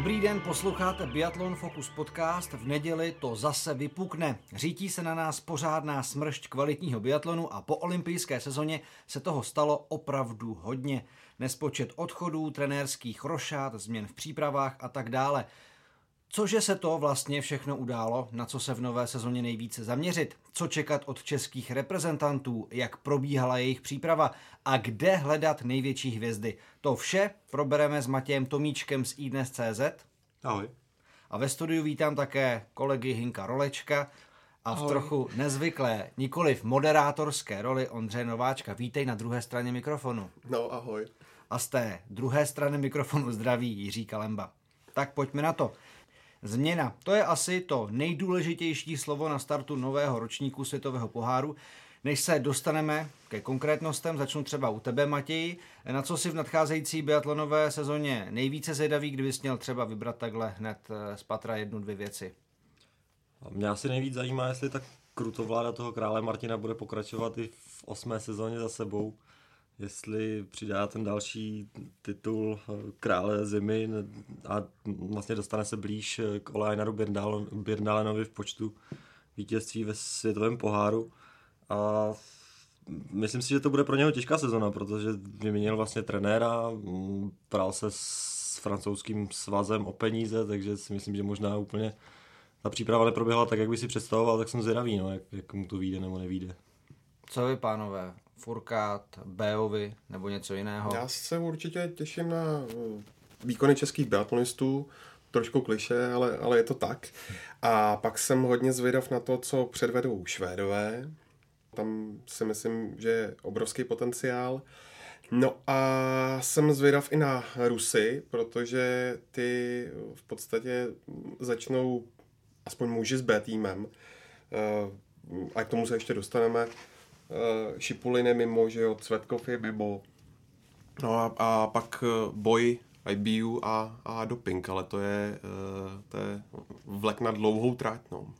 Dobrý den, posloucháte Biathlon Focus podcast. V neděli to zase vypukne. Řítí se na nás pořádná smršť kvalitního biatlonu a po olympijské sezóně se toho stalo opravdu hodně. Nespočet odchodů, trenérských rošát, změn v přípravách a tak dále. Cože se to vlastně všechno událo, na co se v nové sezóně nejvíce zaměřit, co čekat od českých reprezentantů, jak probíhala jejich příprava a kde hledat největší hvězdy. To vše probereme s Matějem Tomíčkem z iDnes.cz. Ahoj. A ve studiu vítám také kolegy Hinka Rolečka a v Ahoj. trochu nezvyklé, nikoli v moderátorské roli Ondřeje Nováčka. Vítej na druhé straně mikrofonu. No, ahoj. A z té druhé strany mikrofonu zdraví Jiří Kalemba. Tak pojďme na to. Změna. To je asi to nejdůležitější slovo na startu nového ročníku světového poháru. Než se dostaneme ke konkrétnostem, začnu třeba u tebe, Matěji. Na co si v nadcházející biatlonové sezóně nejvíce zvědavý, kdybys měl třeba vybrat takhle hned eh, z patra jednu, dvě věci? Mě asi nejvíc zajímá, jestli ta krutovláda toho krále Martina bude pokračovat i v osmé sezóně za sebou. Jestli přidá ten další titul eh, krále zimy a vlastně dostane se blíž eh, k Olajnaru Birndalenovi v počtu vítězství ve světovém poháru. A myslím si, že to bude pro něho těžká sezona, protože vyměnil vlastně trenéra, mm, pral se s francouzským svazem o peníze, takže si myslím, že možná úplně ta příprava neproběhla tak, jak by si představoval, tak jsem zvědavý, no, jak, jak mu to vyjde nebo nevíde. Co vy, pánové? Furkát, Bejovi nebo něco jiného? Já se určitě těším na eh, výkony českých biatlonistů, trošku kliše, ale, ale je to tak. A pak jsem hodně zvědav na to, co předvedou Švédové. Tam si myslím, že je obrovský potenciál. No a jsem zvědav i na Rusy, protože ty v podstatě začnou aspoň muži s B týmem. Eh, A k tomu se ještě dostaneme. Eh, Šipulin je mimo, že jo, Cvetkov je mimo. No a, a pak eh, boj IBU a, a doping, ale to je, eh, to je vlek na dlouhou trať, no.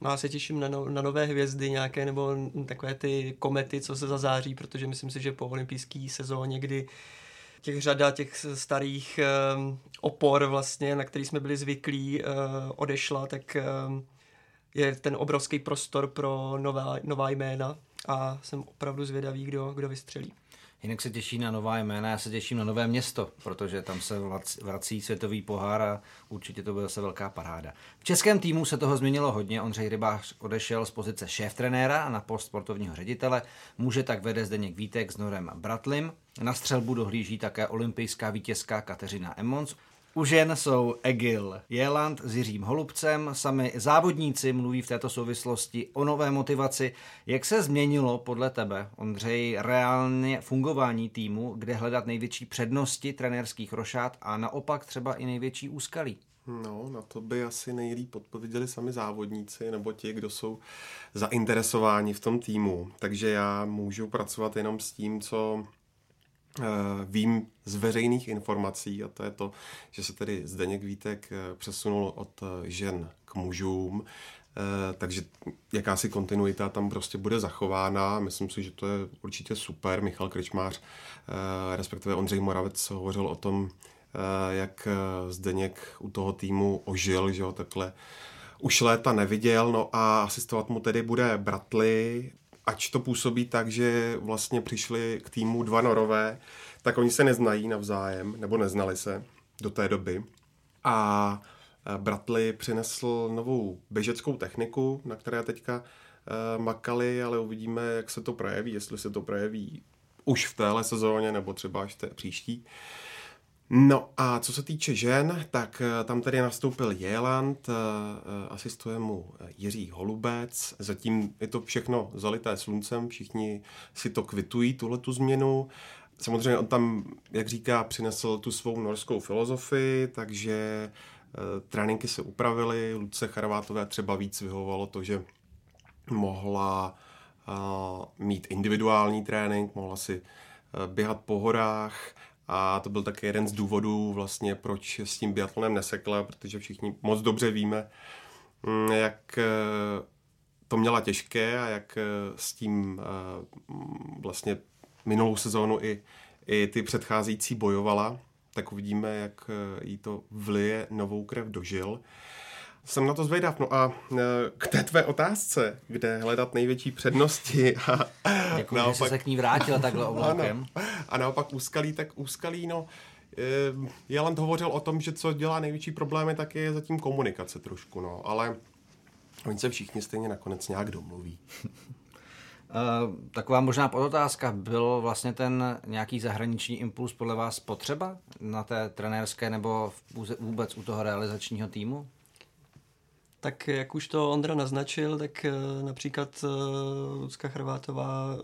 No já se těším na, no, na nové hvězdy nějaké nebo takové ty komety, co se zazáří, protože myslím si, že po olympijské sezóně, kdy těch řada těch starých um, opor vlastně, na který jsme byli zvyklí, uh, odešla, tak um, je ten obrovský prostor pro nová, nová jména a jsem opravdu zvědavý, kdo, kdo vystřelí. Jinak se těší na nová jména, já se těším na nové město, protože tam se vrací světový pohár a určitě to bude zase velká paráda. V českém týmu se toho změnilo hodně, Ondřej Rybář odešel z pozice šéf-trenéra a na post sportovního ředitele, může tak vede Zdeněk Vítek s Norem Bratlim. Na střelbu dohlíží také olympijská vítězka Kateřina Emons. U žen jsou Egil Jeland s Jiřím Holubcem, sami závodníci mluví v této souvislosti o nové motivaci. Jak se změnilo podle tebe, Ondřej, reálně fungování týmu, kde hledat největší přednosti trenérských rošát a naopak třeba i největší úskalí? No, na to by asi nejlíp odpověděli sami závodníci nebo ti, kdo jsou zainteresováni v tom týmu. Takže já můžu pracovat jenom s tím, co vím z veřejných informací a to je to, že se tedy Zdeněk Vítek eh, přesunul od eh, žen k mužům, Eh, takže jakási kontinuita tam prostě bude zachována. Myslím si, že to je určitě super. Michal Krčmář, eh, respektive Ondřej Moravec hovořil o tom, eh, jak eh, Zdeněk u toho týmu ožil, že ho takhle už léta neviděl, no a asistovat mu tedy bude Bratly, ač to působí tak, že vlastně přišli k týmu dva norové, tak oni se neznají navzájem, nebo neznali se do té doby. A eh, Bratly přinesl novou běžeckou techniku, na které teďka eh, makali, ale uvidíme, jak se to projeví, jestli se to projeví už v téhle sezóně, nebo třeba až v té příští. No a co se týče žen, tak eh, tam tedy nastoupil Jeland, eh, eh, asistuje mu Jiří Holubec. Zatím je to všechno zalité sluncem, všichni si to kvitují, tuhle tu změnu. Samozřejmě on tam, jak říká, přinesl tu svou norskou filozofii, takže tréninky se upravily. Luce Charvátové třeba víc vyhovovalo to, že mohla mít individuální trénink, mohla si běhat po horách a to byl také jeden z důvodů vlastně, proč s tím biatlonem nesekla, protože všichni moc dobře víme, mm, jak eh, to měla těžké a jak eh, s tím eh, vlastně minulou sezónu i, i ty předcházející bojovala. tak uvidíme, jak jí to vlije novou krev do žil. Jsem na to zvědav. No a k té tvé otázce, kde hledat největší přednosti a Děkuji, naopak... že jsi se k ní vrátil takhle oblákem. A naopak úskalí, tak úskalí, no Jalant hovořil o tom, že co dělá největší problémy, tak je zatím komunikace trošku, no, ale oni se všichni stejně nakonec nějak domluví. Uh, taková možná podotázka, byl vlastně ten nějaký zahraniční impuls podle vás potřeba na té trenérské nebo vůbec u toho realizačního týmu? Tak jak už to Ondra naznačil, tak eh, například eh, Lucka Chrvátová eh,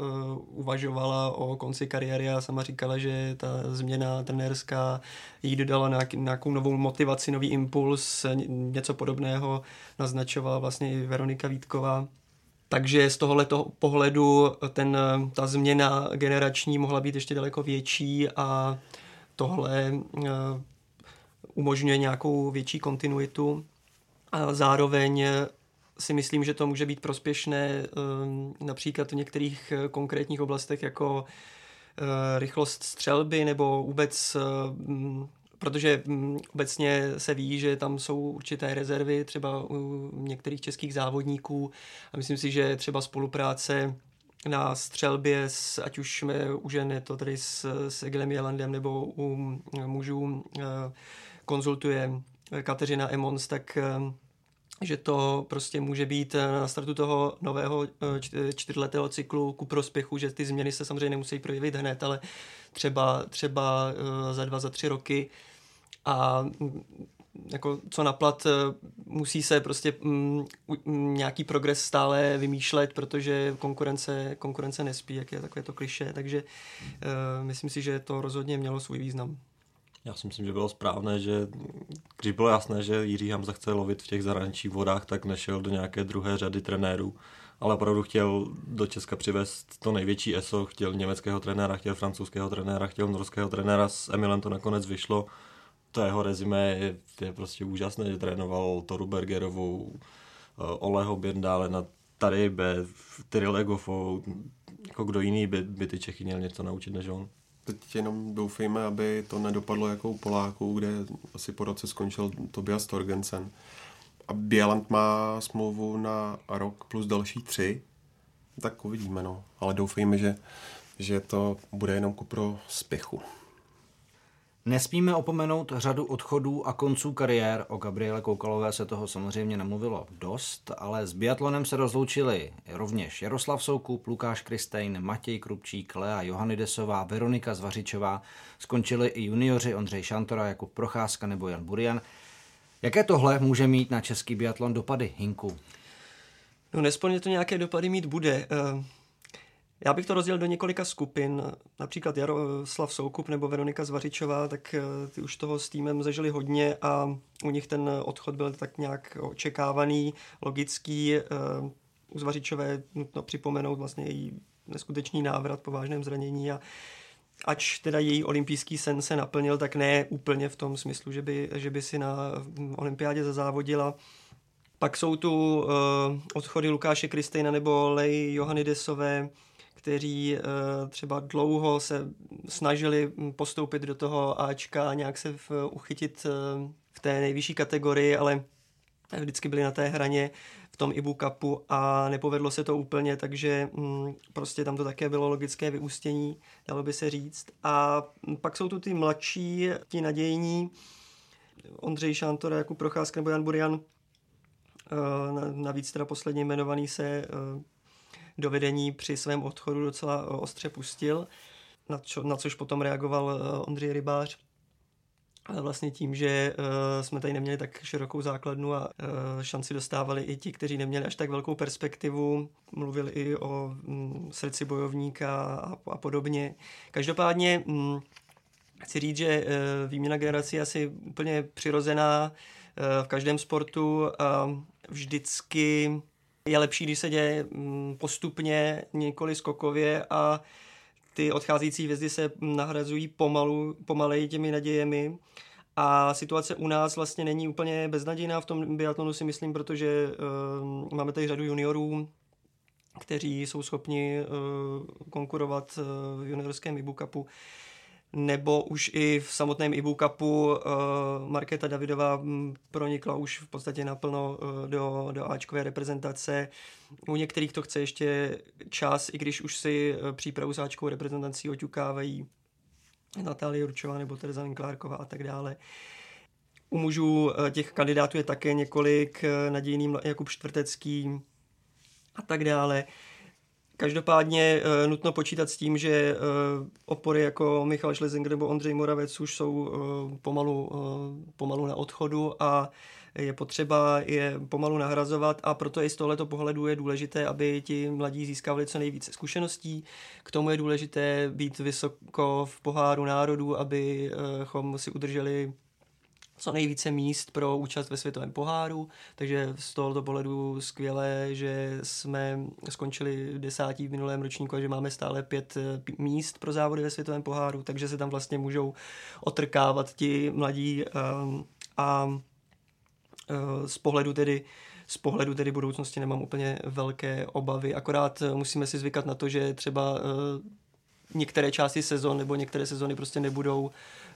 uvažovala o konci kariéry a sama říkala, že ta změna trenérská jí dodala nějakou novou motivaci, nový impuls, něco podobného naznačovala vlastně i Veronika Vítková. Takže z tohoto pohledu ten, ta změna generační mohla být ještě daleko větší a tohle umožňuje nějakou větší kontinuitu. A zároveň si myslím, že to může být prospěšné eh, například v některých eh, konkrétních oblastech jako eh, rychlost střelby nebo vůbec protože mm, obecně se ví, že tam jsou určité rezervy třeba u některých českých závodníků. A myslím si, že třeba spolupráce na střelbě, s, ať už u žen je to tady s, s Egilem Jelandem nebo u mužů konzultuje Kateřina Emons, tak že to prostě může být eh, na startu toho nového eh, čtyřletého cyklu ku prospěchu, že ty změny se samozřejmě nemusí projevit hned, ale třeba, třeba eh, za dva, za tři roky a mm, jako co naplat, musí se prostě mm, mm, nějaký progres stále vymýšlet, protože konkurence, konkurence nespí, jak je takové to kliše, takže uh, myslím si, že to rozhodně mělo svůj význam. Já si myslím, že bylo správné, že když bylo jasné, že Jiří Hamza chce lovit v těch zahraničních vodách, tak nešel do nějaké druhé řady trenérů, ale opravdu chtěl do Česka přivést to největší ESO, chtěl německého trenéra, chtěl francouzského trenéra, chtěl norského trenéra, s Emilem to nakonec vyšlo. To jeho rezime je, je prostě úžasné, že trénoval Toru Bergerovou, eh, Oleho Birndále na Taribe, Tyrille Goffou, jako kdo jiný by, by ty Čechy měl něco naučit než on. Teď jenom doufejme, aby to nedopadlo jako u Poláků, kde asi po roce skončil Tobias Torgensen. A Bieland má smlouvu na rok plus další tři. Tak uvidíme, no. Ale doufejme, že, že to bude jenom ku pro spěchu. Nesmíme opomenout řadu odchodů a konců kariér. O Gabriele Koukalové se toho samozřejmě nemluvilo dost, ale s biatlonem se rozloučili rovněž Jaroslav Soukup, Lukáš Kristejn, Matěj Krupčík, Lea Johannidesová, Veronika Zvařičová. Skončili i junioři Ondřej Šantora, Jakub Procházka nebo Jan Burian. Jaké tohle může mít na český biatlon dopady, Hinku? No nesporně to nějaké dopady mít bude. Uh... Já bych to rozdělil do několika skupin, například Jaroslav Soukup nebo Veronika Zvařičová, tak eh, ty už toho s týmem zažili hodně a u nich ten odchod byl tak nějak očekávaný, logický. Eh, u Zvařičové nutno připomenout vlastně její neskutečný návrat po vážném zranění a ač teda její olympijský sen se naplnil, tak ne úplně v tom smyslu, že by, že by si na olympiádě zazávodila. Pak jsou tu uh, odchody Lukáše Kristejna nebo Lej Johannidesové, kteří uh, třeba dlouho se snažili postoupit do toho Ačka a nějak se v, uchytit uh, v té nejvyšší kategorii, ale vždycky byli na té hraně v tom Ibu Cupu a nepovedlo se to úplně, takže mm, prostě tam to také bylo logické vyústění, dalo by se říct. A pak jsou tu ty mladší, ti nadějní, Ondřej Šantor, Jakub Procházka nebo Jan Burian, navíc teda posledně jmenovaný se do vedení při svém odchodu docela eh, ostře pustil, na, čo, na což potom reagoval eh, Ondřej Rybář. Ale vlastně tím, že uh, jsme tady neměli tak širokou základnu a šanci dostávali i ti, kteří neměli až tak velkou perspektivu, mluvili i o um, srdci bojovníka a, a podobně. Každopádně um, chci říct, že výměna generací je asi úplně přirozená v každém sportu a vždycky je lepší, když se děje mm, postupně, několik skokově a ty odcházející hvězdy se nahrazují pomalu, pomaleji těmi nadějemi. A situace u nás vlastně není úplně beznadějná v tom biatlonu si myslím, protože uh, máme tady řadu juniorů, kteří jsou schopni uh, konkurovat uh, v juniorském Ibu Cupu. Nebo už i v samotném Ibu Cupu uh, Markéta Davidová mm, pronikla už v podstatě naplno uh, do, do Ačkové reprezentace. U některých to chce ještě čas, i když už si uh, přípravu s Ačkovou reprezentací oťukávají Natálie Ručová nebo Tereza Vinklárková a tak dále. U mužů uh, těch kandidátů je také několik, uh, nadějný Jakub Čtvrtecký a tak dále. Uh, Každopádně uh, nutno počítat s tím, že uh, opory jako Michal Schlesinger nebo Ondřej Moravec už jsou uh, pomalu, uh, pomalu na odchodu a je potřeba je pomalu nahrazovat a proto i z tohoto pohledu je důležité, aby ti mladí získávali co nejvíce zkušeností. K tomu je důležité být vysoko v poháru národů, abychom si udrželi co nejvíce míst pro účast ve světovém poháru, takže z tohoto pohledu skvělé, že jsme skončili desátí v minulém ročníku a že máme stále pět eh, míst pro závody ve světovém poháru, takže se tam vlastně můžou otrkávat ti mladí um, a uh, z pohledu tedy z pohledu tedy budoucnosti nemám úplně velké obavy, akorát musíme si zvykat na to, že třeba některé části sezon nebo některé sezony prostě nebudou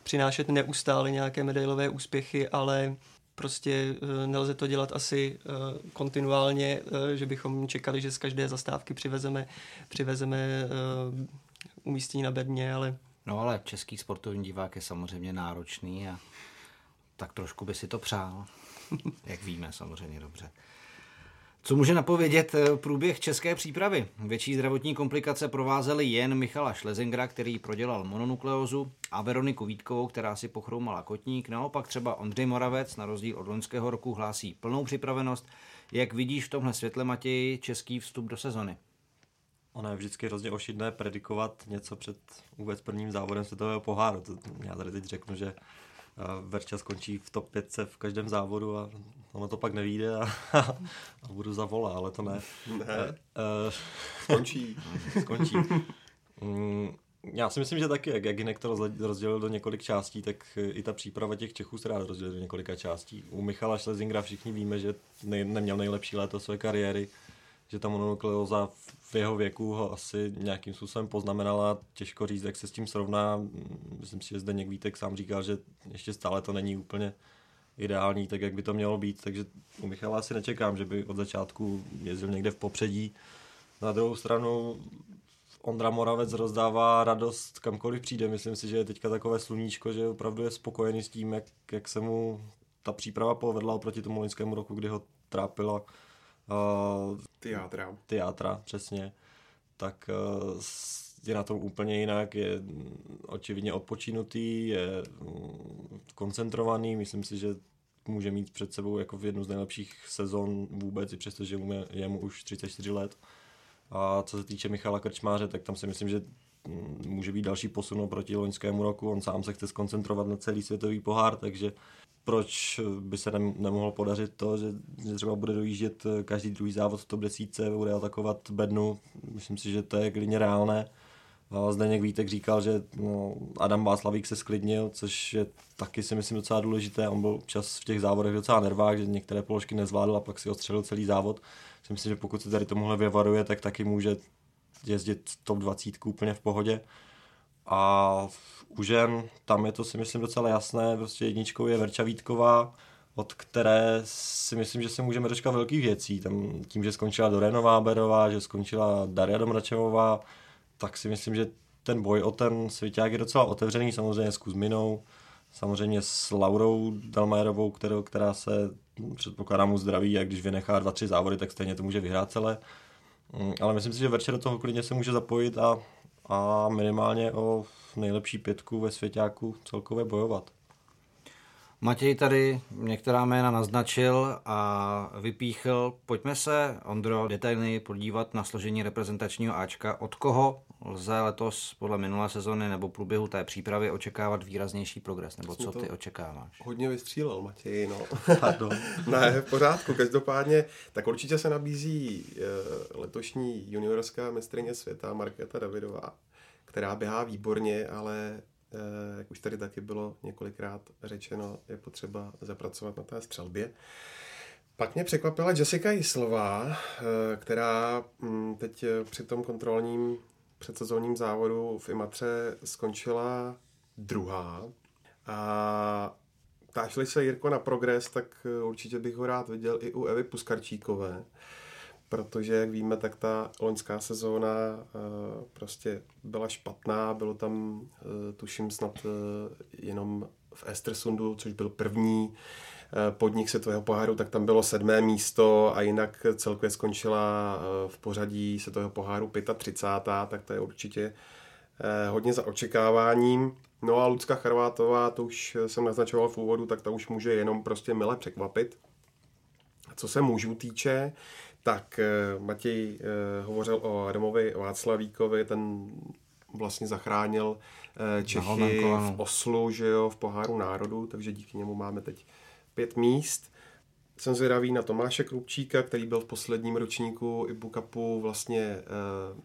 přinášet neustále nějaké medailové úspěchy, ale prostě eh, nelze to dělat asi eh, kontinuálně, eh, že bychom čekali, že z každé zastávky přivezeme, přivezeme umístění na bedně, ale... No ale český sportovní divák je samozřejmě náročný a tak trošku by si to přál, jak víme samozřejmě dobře. Co může napovědět eh, průběh české přípravy? Větší zdravotní komplikace provázely jen Michala Šlezingra, který prodělal mononukleózu, a Veroniku Vítkovou, která si pochroumala kotník. Naopak třeba Ondřej Moravec, na rozdíl od loňského roku, hlásí plnou připravenost. Jak vidíš v tomhle světle, Matěji, český vstup do sezony? Ono je vždycky hrozně ošidné predikovat něco před vůbec prvním závodem světového poháru. To já tady teď řeknu, že Verča skončí v top 5 v každém závodu a ono to pak nevíde a, a budu za vola, ale to ne. Ne, uh, skončí. skončí. Mm, já si myslím, že taky, jak, jak Jinek to rozdělil do několik částí, tak i ta příprava těch Čechů se rád rozdělil do několika částí. U Michala Schlesingra všichni víme, že ne, neměl nejlepší léto své kariéry, že ta mononukleóza v jeho věku ho asi nějakým způsobem poznamenala. Těžko říct, jak se s tím srovná. Myslím si, že zde Vítek sám říkal, že ještě stále to není úplně ideální, tak jak by to mělo být. Takže u Michala asi nečekám, že by od začátku jezdil někde v popředí. Na druhou stranu Ondra Moravec rozdává radost kamkoliv přijde. Myslím si, že je teďka takové sluníčko, že opravdu je spokojený s tím, jak, jak se mu ta příprava povedla oproti tomu loňskému roku, kdy ho trápila Uh, Teátra. Přesně. Tak uh, je na tom úplně jinak, je očividně odpočinutý, je um, koncentrovaný, myslím si, že může mít před sebou jako v jednu z nejlepších sezon vůbec, i přesto, že mu je mu už 34 let. A co se týče Michala Krčmáře, tak tam si myslím, že mm, může být další posun proti loňskému roku. On sám se chce skoncentrovat na celý světový pohár, takže proč by se nem, nemohlo podařit to, že, že třeba bude dojíždět eh, každý druhý závod v top 10, bude atakovat bednu. Myslím si, že to je klidně reálné. Zdeněk Vítek říkal, že no, Adam Václavík se sklidnil, což je taky si myslím docela důležité. On byl občas v těch závodech docela nervák, že některé položky nezvládl a pak si ostřelil celý závod. Myslím, že pokud se tady tomuhle vyvaruje, tak taky může jezdit top 20 úplně v pohodě. A u žen, tam je to si myslím docela jasné, prostě jedničkou je Verča Vítková, od které si myslím, že se můžeme dočkat velkých věcí. Tam, tím, že skončila Dorenová Berová, že skončila Daria Domračevová, tak si myslím, že ten boj o ten svěťák je docela otevřený, samozřejmě s Kuzminou, samozřejmě s Laurou Dalmajerovou, kterou, která se předpokládám mu zdraví a když vynechá dva, tři závody, tak stejně to může vyhrát celé. Mm, ale myslím si, že Verče do toho klidně se může zapojit a, a minimálně o nejlepší pětku ve svěťáku celkově bojovat. Matěj tady některá jména naznačil a vypíchl. Pojďme se, Ondro, detailněji podívat na složení reprezentačního Ačka. Od koho lze letos podle minulé sezony nebo průběhu té přípravy očekávat výraznější progres? Nebo co ty očekáváš? Hodně vystřílel, Matěj, no. Pardon. ne, v pořádku. Každopádně, tak určitě se nabízí eh, letošní juniorská mistrině světa Markéta Davidová, která běhá výborně, ale Eh, jak už tady taky bylo několikrát řečeno, je potřeba zapracovat na té střelbě. Pak mě překvapila Jessica Jislová, eh, která mm, teď při tom kontrolním předsezónním závodu v Imatře skončila druhá. A ptáš se Jirko na progres, tak určitě bych ho rád viděl i u Evy Puskarčíkové, protože, jak víme, tak ta loňská sezóna prostě byla špatná, bylo tam, tuším, snad jenom v Estersundu, což byl první Eh, podnik světového poháru, tak tam bylo sedmé místo a jinak celkově skončila eh, v pořadí světového poháru 35. tak to je určitě eh, hodně za očekáváním. No a Lucka Charvátová, to už jsem naznačoval v úvodu, tak ta už může jenom prostě mile překvapit. Co se mužů týče, tak Matěj hovořil o Adamovi Václavíkovi, ten vlastně zachránil Čechy v Oslu, že jo, v poháru národu, takže díky němu máme teď pět míst. Jsem zvědavý na Tomáše Krupčíka, který byl v posledním ročníku Ibu Cupu vlastně eh,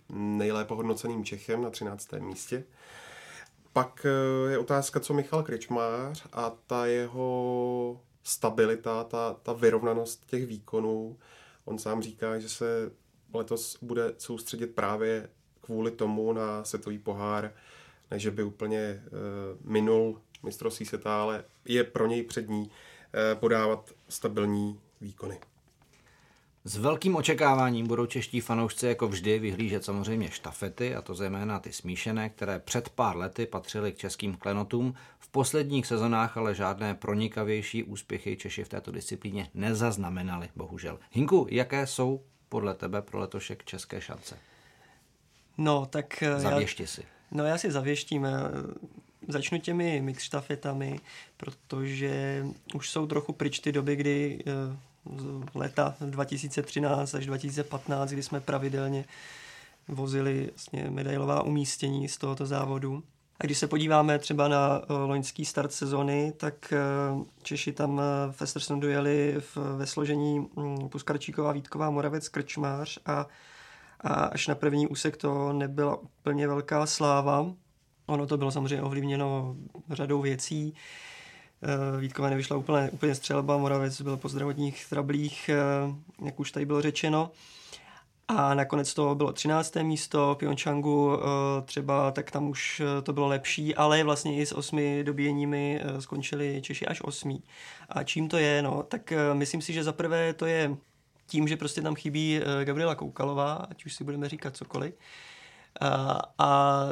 nejlépe hodnoceným Čechem na 13. místě. Pak eh, je otázka, co Michal Kričmář a ta jeho stabilita, ta, ta vyrovnanost těch výkonů. On sám říká, že se letos bude soustředit právě kvůli tomu na světový pohár, než by úplně uh, minul mistrovství světa, ale je pro něj přední Eh, podávat stabilní výkony. S velkým očekáváním budou čeští fanoušci jako vždy vyhlížet samozřejmě štafety, a to zejména ty smíšené, které před pár lety patřily k českým klenotům. V posledních sezonách ale žádné pronikavější úspěchy Češi v této disciplíně nezaznamenali, bohužel. Hinku, jaké jsou podle tebe pro letošek české šance? No, tak... Eh, Zavěšti já, si. No, já si zavěštím. Začnu těmi mix štafetami, protože už jsou trochu pryč ty doby, kdy eh, z léta 2013 až 2015, kdy jsme pravidelně vozili vlastně medailová umístění z tohoto závodu. A když se podíváme třeba na eh, loňský start sezony, tak eh, Češi tam v Estersonu jeli ve složení hm, Puskarčíková, Vítková, Moravec, Krčmář a, a až na první úsek to nebyla úplně velká sláva. Ono to bylo samozřejmě ovlivněno řadou věcí. Eh, Vítkové nevyšla úplně, úplně střelba, Moravec byl po zdravotních trablích, eh, jak už tady bylo řečeno. A nakonec to bylo 13. místo, Pyeongchangu eh, třeba, tak tam už to bylo lepší, ale vlastně i s osmi dobíjeními skončili Češi až osmí. A čím to je? No, tak myslím si, že za prvé to je tím, že prostě tam chybí Gabriela Koukalová, ať už si budeme říkat cokoliv. A, a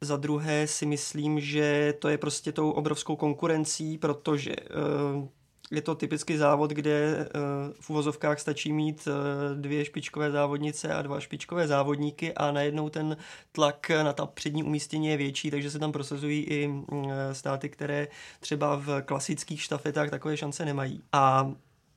za druhé si myslím, že to je prostě tou obrovskou konkurencí, protože uh, je to typický závod, kde uh, v uvozovkách stačí mít uh, dvě špičkové závodnice a dva špičkové závodníky a najednou ten tlak na ta přední umístění je větší, takže se tam prosazují i státy, které třeba v klasických štafetách takové šance nemají. A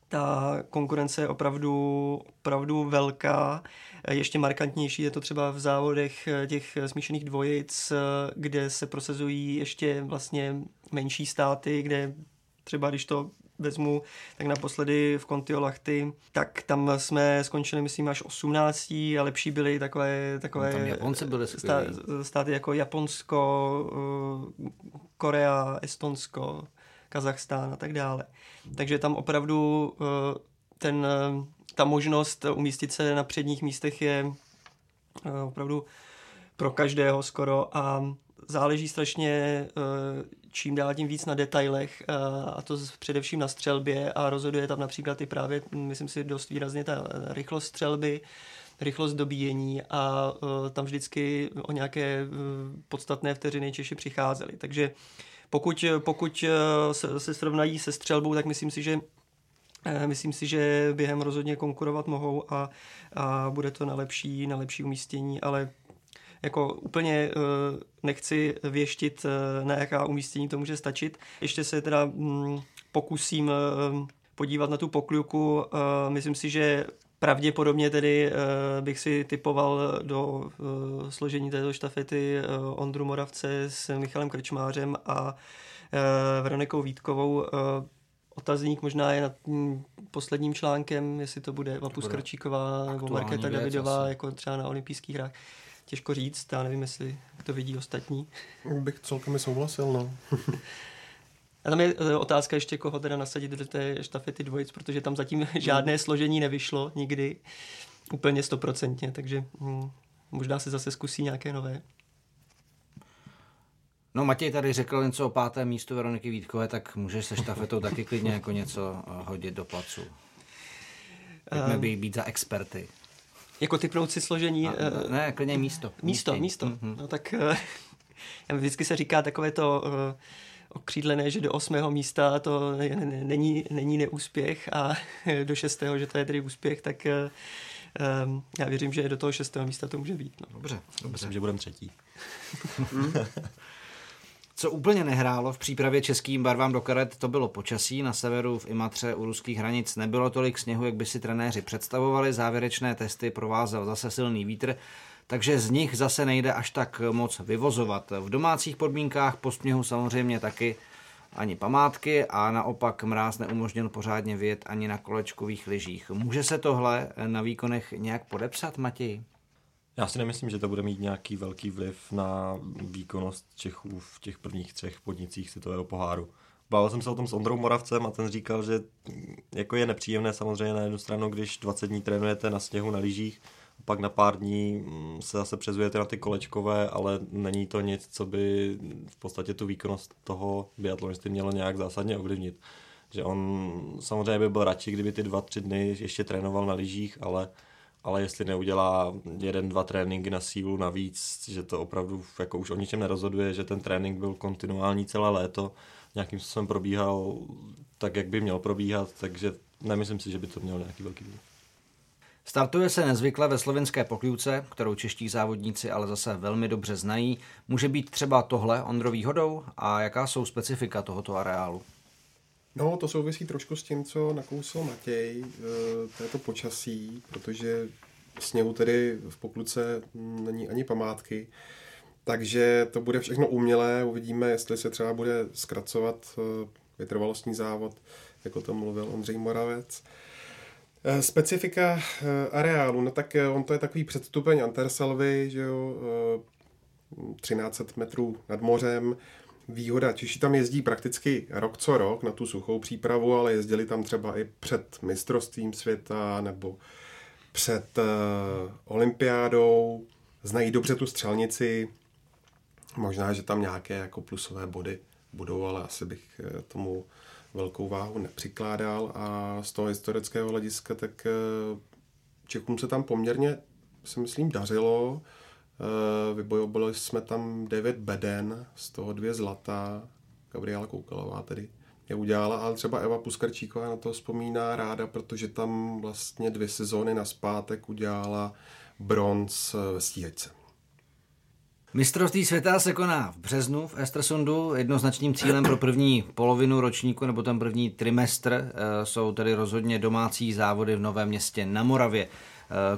ta konkurence je opravdu, opravdu velká. Ještě markantnější je to třeba v závodech těch smíšených dvojic, kde se prosazují ještě vlastně menší státy, kde třeba když to vezmu, tak naposledy v Kontiolachty, tak tam jsme skončili, myslím, až 18. a lepší byly takové, takové no, tam Japonci byly stá, státy jako Japonsko, Korea, Estonsko, Kazachstán a tak dále. Takže tam opravdu eh, ten, eh, ta možnost umístit se na předních místech je eh, opravdu pro každého skoro a záleží strašně čím dál tím víc na detailech a to především na střelbě a rozhoduje tam například i právě, myslím si, dost výrazně ta rychlost střelby, rychlost dobíjení a tam vždycky o nějaké podstatné vteřiny Češi přicházeli. Takže pokud, pokud eh, se, se srovnají se střelbou, tak myslím si, že eh, Myslím si, že během rozhodně konkurovat mohou a, a bude to na lepší, na lepší umístění, ale jako úplně nechci věštit, na jaká umístění to může stačit. Ještě se teda um, pokusím podívat na tu pokluku. Uh, myslím si, že Pravděpodobně tedy uh, bych si typoval do uh, složení této štafety uh, Ondru Moravce s Michalem Krčmářem a uh, Veronikou Vítkovou. Uh, otazník možná je nad tím posledním článkem, jestli to bude Vapus Krčíková nebo Markéta Davidová, asi. jako třeba na olympijských hrách. Těžko říct, já nevím, jestli to vidí ostatní. Bych celkem souhlasil, no. A tam je e, otázka ještě, koho teda nasadit do té štafety dvojic, protože tam zatím žádné složení nevyšlo nikdy úplně stoprocentně, takže hm, možná se zase zkusí nějaké nové. No Matěj tady řekl něco o pátém místu Veroniky Vítkové, tak můžeš se štafetou taky klidně jako něco eh, hodit do placu. Pojďme být, být za experty. Jako typnout si složení? A, ne, klidně místo. Místo, Místění. místo. Mhm. No tak uh, vždycky se říká takové to uh, okřídlené, že do osmého místa to ne- ne- není, není neúspěch a do šestého, že to je tedy úspěch, tak uh, um, já věřím, že do toho šestého místa to může být. No. Dobře, dobře. Myslím, že budeme třetí. Co úplně nehrálo v přípravě českým barvám do karet, to bylo počasí. Na severu v Imatře u ruských hranic nebylo tolik sněhu, jak by si trenéři představovali. Závěrečné testy provázel zase silný vítr, takže z nich zase nejde až tak moc vyvozovat. V domácích podmínkách po sněhu samozřejmě taky ani památky a naopak mráz neumožnil pořádně vyjet ani na kolečkových lyžích. Může se tohle na výkonech nějak podepsat, Matěj? Já si nemyslím, že to bude mít nějaký velký vliv na výkonnost Čechů v těch prvních třech podnicích světového poháru. Bavil jsem se o tom s Ondrou Moravcem a ten říkal, že jako je nepříjemné samozřejmě na jednu stranu, když 20 dní trénujete na sněhu, na lyžích, pak na pár dní mm, se zase přezujete na ty kolečkové, ale není to nic, co by v podstatě tu výkonnost toho biatlonisty mělo nějak zásadně ovlivnit. Že on samozřejmě by byl radši, kdyby ty dva, tři dny ještě trénoval na lyžích, ale ale jestli neudělá jeden, dva tréninky na sílu navíc, že to opravdu jako už o ničem nerozhoduje, že ten trénink byl kontinuální celé léto, nějakým způsobem probíhal tak, jak by měl probíhat, takže nemyslím si, že by to mělo nějaký velký vliv. Startuje se nezvykle ve slovenské pokljuce, kterou čeští závodníci ale zase velmi dobře znají. Může být třeba tohle Ondro výhodou a jaká jsou specifika tohoto areálu? No, to souvisí trošku s tím, co nakousl Matěj, eh, to je to počasí, protože sněhu tedy v pokluce není ani památky, takže to bude všechno umělé, uvidíme, jestli se třeba bude zkracovat eh, vytrvalostní závod, jako to mluvil Ondřej Moravec. Eh, Specifika areálu, no tak on to je takový předstupeň Anterselvy, že jo, 1300 metrů nad mořem, výhoda. Češi tam jezdí prakticky rok co rok na tu suchou přípravu, ale jezdili tam třeba i před mistrovstvím světa nebo před uh, olympiádou. Znají dobře tu střelnici. Možná, že tam nějaké jako plusové body budou, ale asi bych eh, tomu velkou váhu nepřikládal. A z toho historického hlediska, tak uh, Čechům se tam poměrně, si myslím, dařilo. Uh, vybojovali jsme tam 9 beden, z toho dvě zlata, Gabriela Koukalová tedy je udělala, ale třeba Eva Puskarčíková na to vzpomíná ráda, protože tam vlastně dvě sezóny na zpátek udělala bronz ve stíhačce. Mistrovství světa se koná v březnu v Estersundu. Jednoznačným cílem pro první polovinu ročníku nebo ten první trimestr jsou tedy rozhodně domácí závody v Novém městě na Moravě.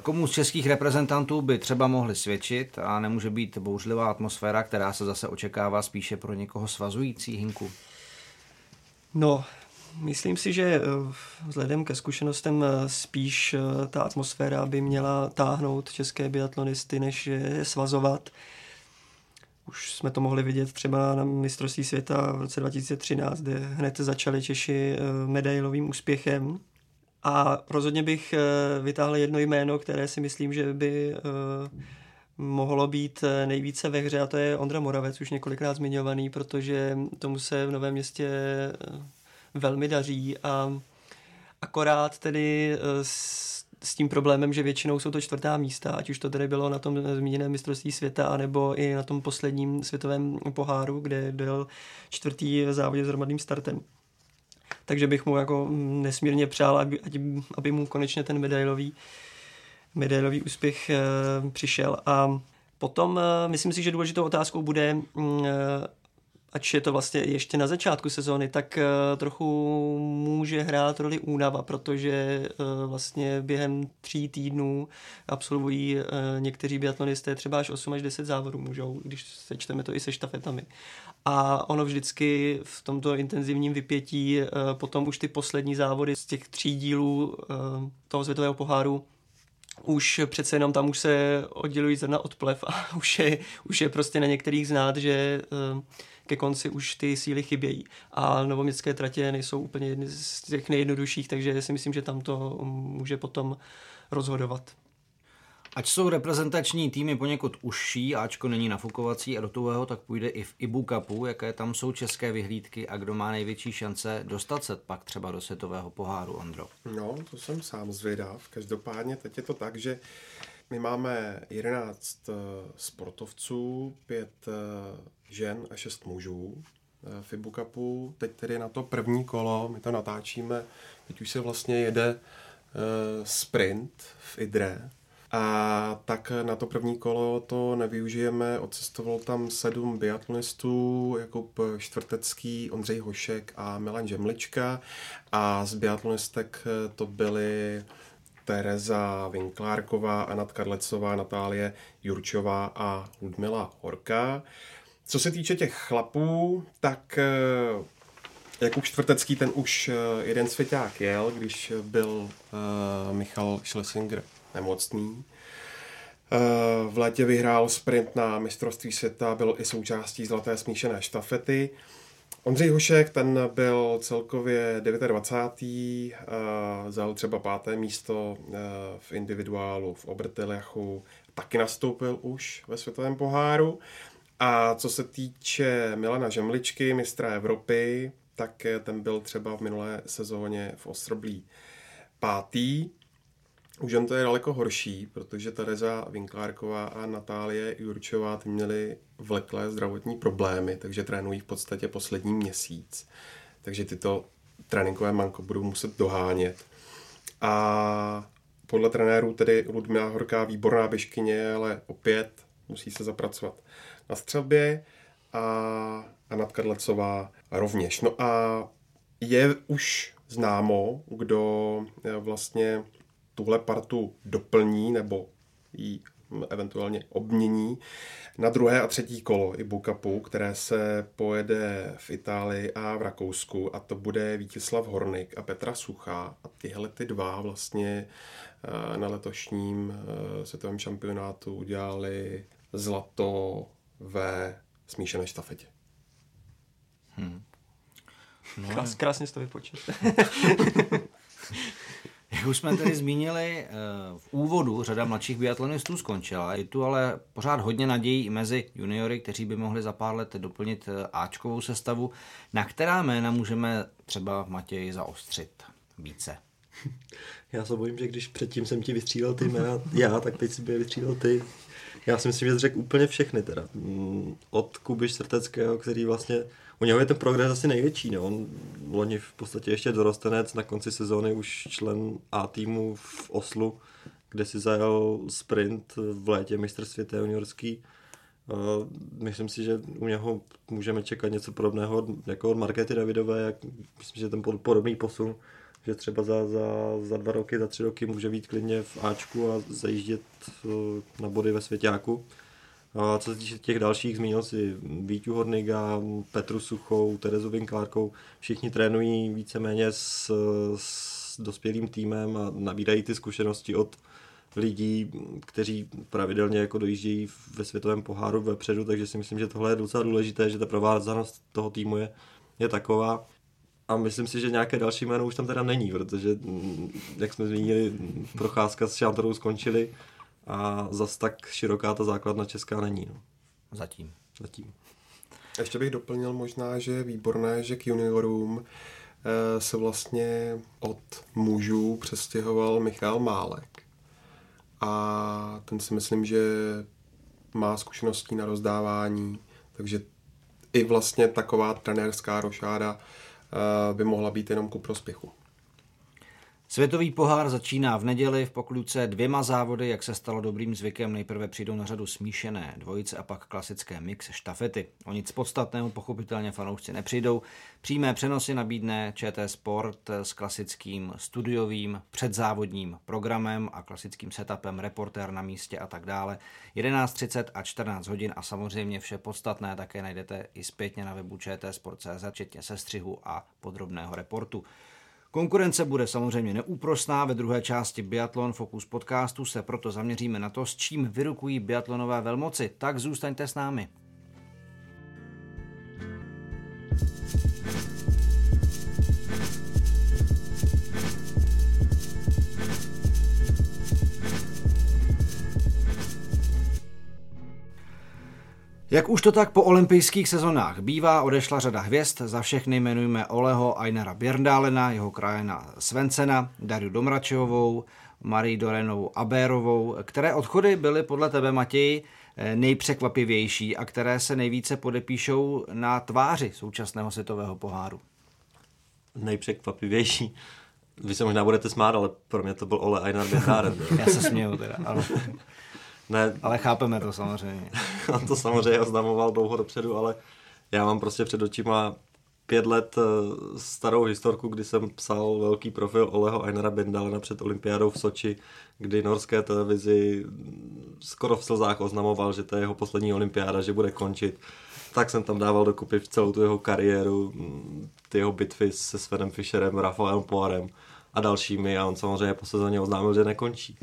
Komu z českých reprezentantů by třeba mohli svědčit a nemůže být bouřlivá atmosféra, která se zase očekává spíše pro někoho svazující hinku? No, myslím si, že vzhledem ke zkušenostem spíš ta atmosféra by měla táhnout české biatlonisty, než je svazovat. Už jsme to mohli vidět třeba na mistrovství světa v roce 2013, kde hned začali Češi medailovým úspěchem. A rozhodně bych vytáhl jedno jméno, které si myslím, že by mohlo být nejvíce ve hře a to je Ondra Moravec, už několikrát zmiňovaný, protože tomu se v Novém městě velmi daří a akorát tedy s, s tím problémem, že většinou jsou to čtvrtá místa, ať už to tedy bylo na tom zmíněném mistrovství světa, anebo i na tom posledním světovém poháru, kde byl čtvrtý v závodě s hromadným startem. Takže bych mu jako nesmírně přál, aby, aby mu konečně ten medailový medailový úspěch e, přišel. A potom e, myslím si, že důležitou otázkou bude, e, ač je to vlastně ještě na začátku sezóny, tak e, trochu může hrát roli únava, protože e, vlastně během tří týdnů absolvují e, někteří biatlonisté třeba až 8 až 10 závodů můžou, když sečteme to i se štafetami. A ono vždycky v tomto intenzivním vypětí potom už ty poslední závody z těch tří dílů toho světového poháru už přece jenom tam už se oddělují zrna od plev a už je, už je prostě na některých znát, že ke konci už ty síly chybějí. A novoměstské tratě nejsou úplně jedny z těch nejjednodušších, takže si myslím, že tam to může potom rozhodovat. Ať jsou reprezentační týmy poněkud užší, Ačko není nafukovací a do tuhého, tak půjde i v Ibu Cupu, jaké tam jsou české vyhlídky a kdo má největší šance dostat se pak třeba do světového poháru, Ondro. No, to jsem sám zvědav. Každopádně teď je to tak, že my máme 11 eh, sportovců, 5 eh, žen a 6 mužů eh, v Ibu Cupu. Teď tedy na to první kolo, my to natáčíme, teď už se vlastně jede sprint v Idre, a tak na to první kolo to nevyužijeme. Odcestoval tam sedm biatlonistů, Jakub Čtvrtecký, Ondřej Hošek a Milan Žemlička. A z biatlonistek to byly Tereza Vinklárková, Anat Karlecová, Natálie Jurčová a Ludmila Horka. Co se týče těch chlapů, tak eh, Jakub Čtvrtecký, ten už eh, jeden svěťák jel, když byl uh, Michal Schlesinger nemocný. Eh, v létě vyhrál sprint na mistrovství světa, byl i součástí zlaté smíšené štafety. Ondřej Hošek, ten byl celkově 29. Eh, vzal třeba páté místo eh, v individuálu v Obertelachu, taky nastoupil už ve světovém poháru. A co se týče Milana Žemličky, mistra Evropy, tak ten byl třeba v minulé sezóně v Ostroblí pátý. U žen to je daleko horší, protože Tereza Vinklárková a Natálie Jurčová ty měly vleklé zdravotní problémy, takže trénují v podstatě poslední měsíc. Takže tyto tréninkové manko budou muset dohánět. A podle trenérů tedy Ludmila Horká výborná běžkyně, ale opět musí se zapracovat na střelbě a Anna Kadlecová rovněž. No a je už známo, kdo vlastně tuhle partu doplní nebo ji eventuálně obmění na druhé a třetí kolo i Bukapu, které se pojede v Itálii a v Rakousku a to bude Vítězslav Hornik a Petra Suchá a tyhle ty dva vlastně eh, na letošním eh, světovém šampionátu udělali zlato ve smíšené štafetě. Hmm. No. Krás, krásně jsi to vypočet. Jak už jsme tady zmínili, eh, v úvodu řada mladších biatlonistů skončila. Je tu ale pořád hodně nadějí i mezi juniory, kteří by mohli za pár let doplnit eh, Ačkovou sestavu. Na která jména můžeme třeba Matěji zaostřit více? Já se bojím, že když předtím jsem ti vystřídal ty jména já, tak teď si by je vystřídal ty. Já si myslím, že řekl úplně všechny teda. Mm, od Kuby Srteckého, který vlastně u něho je ten progres asi největší. No. On loni v podstatě ještě dorostenec, na konci sezóny už člen A týmu v Oslu, kde si zajel sprint v létě mistr světa juniorský. Uh, myslím si, že u něho můžeme čekat něco podobného jako od Markety Davidové, jak, myslím, že ten podobný posun, že třeba za, za, za dva roky, za tři roky může být klidně v Ačku a zajíždět uh, na body ve Svěťáku. A co se týče těch dalších, zmínil si Víťu Horniga, Petru Suchou, Terezu Vinklárkou, všichni trénují víceméně s, s dospělým týmem a nabírají ty zkušenosti od lidí, kteří pravidelně jako dojíždějí ve světovém poháru vepředu, takže si myslím, že tohle je docela důležité, že ta provázanost toho týmu je, je taková. A myslím si, že nějaké další jméno už tam teda není, protože, jak jsme zmínili, procházka s Šantorou skončili a zas tak široká ta základna česká není. No. Zatím. Zatím. Ještě bych doplnil možná, že je výborné, že k juniorům eh, se vlastně od mužů přestěhoval Michal Málek. A ten si myslím, že má zkušeností na rozdávání, takže i vlastně taková trenérská rošáda by mohla být jenom ku prospěchu. Světový pohár začíná v neděli v pokluce dvěma závody, jak se stalo dobrým zvykem. Nejprve přijdou na řadu smíšené dvojice a pak klasické mix štafety. O nic podstatného pochopitelně fanoušci nepřijdou. Přímé přenosy nabídne ČT Sport s klasickým studiovým předzávodním programem a klasickým setupem, reportér na místě a tak dále. 11.30 a 14 hodin a samozřejmě vše podstatné také najdete i zpětně na webu čtsport.cz, včetně sestřihu a podrobného reportu. Konkurence bude samozřejmě neúprosná. Ve druhé části Biathlon Focus podcastu se proto zaměříme na to, s čím vyrukují biatlonové velmoci. Tak zůstaňte s námi. Jak už to tak po olympijských sezonách bývá, odešla řada hvězd, za všechny jmenujeme Oleho Ainara Bjerndálena, jeho krajena Svencena, Dariu Domračevovou, Marii Dorenovou Abérovou, které odchody byly podle tebe, Matěj, nejpřekvapivější a které se nejvíce podepíšou na tváři současného světového poháru? Nejpřekvapivější. Vy se možná budete smát, ale pro mě to byl Ole Einar Bětáren. Já se směju teda, ale... Ne, ale chápeme to samozřejmě. On to samozřejmě oznamoval dlouho dopředu, ale já mám prostě před očima pět let eh, starou historku, kdy jsem psal velký profil Oleho Einara Bendalena před olympiádou v Soči, kdy norské televizi skoro v slzách oznamoval, že to je jeho poslední olympiáda, že bude končit. Tak jsem tam dával dokupy v celou tu jeho kariéru, mm, ty jeho bitvy se Svenem Fischerem, Rafaelem Poirem a dalšími a on samozřejmě po sezóně oznámil, že nekončí.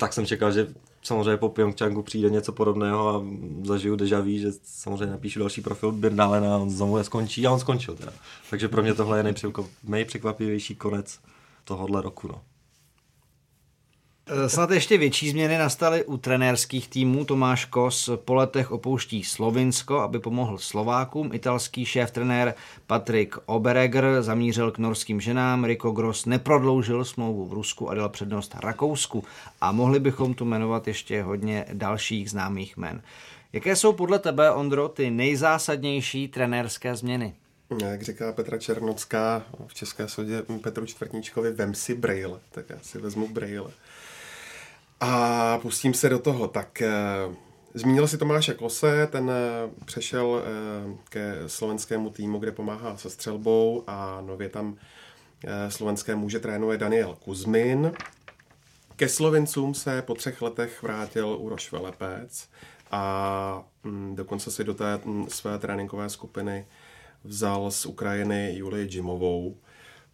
Tak jsem čekal, že samozřejmě po Pyeongchangu přijde něco podobného a zažiju deja vu, že samozřejmě napíšu další profil Birdalena a on znovu skončí a on skončil teda. Takže pro mě tohle je nejpřekvapivější konec tohohle roku. No. Eh, snad ještě větší změny nastaly u trenérských týmů. Tomáš Kos po letech opouští Slovinsko, aby pomohl Slovákům. Italský šéf trenér Patrik Obereger zamířil k norským ženám. Rico Gross neprodloužil smlouvu v Rusku a dal přednost Rakousku. A mohli bychom tu jmenovat ještě hodně dalších známých men. Jaké jsou podle tebe, Ondro, ty nejzásadnější trenérské změny? Jak říká Petra Černocká v České sodě Petru Čtvrtníčkovi, vem si Braille, tak já si vezmu Braille. A pustím se do toho. Tak eh, zmínil si Tomáše Klose, ten eh, přešel eh, ke slovenskému týmu, kde pomáhá se střelbou a nově tam slovenské muže trénuje Daniel Kuzmin. Ke Slovencům se po třech letech vrátil Uroš Velepec a mm, dokonce si do té mm, své tréninkové skupiny vzal z Ukrajiny Julii Jimovou.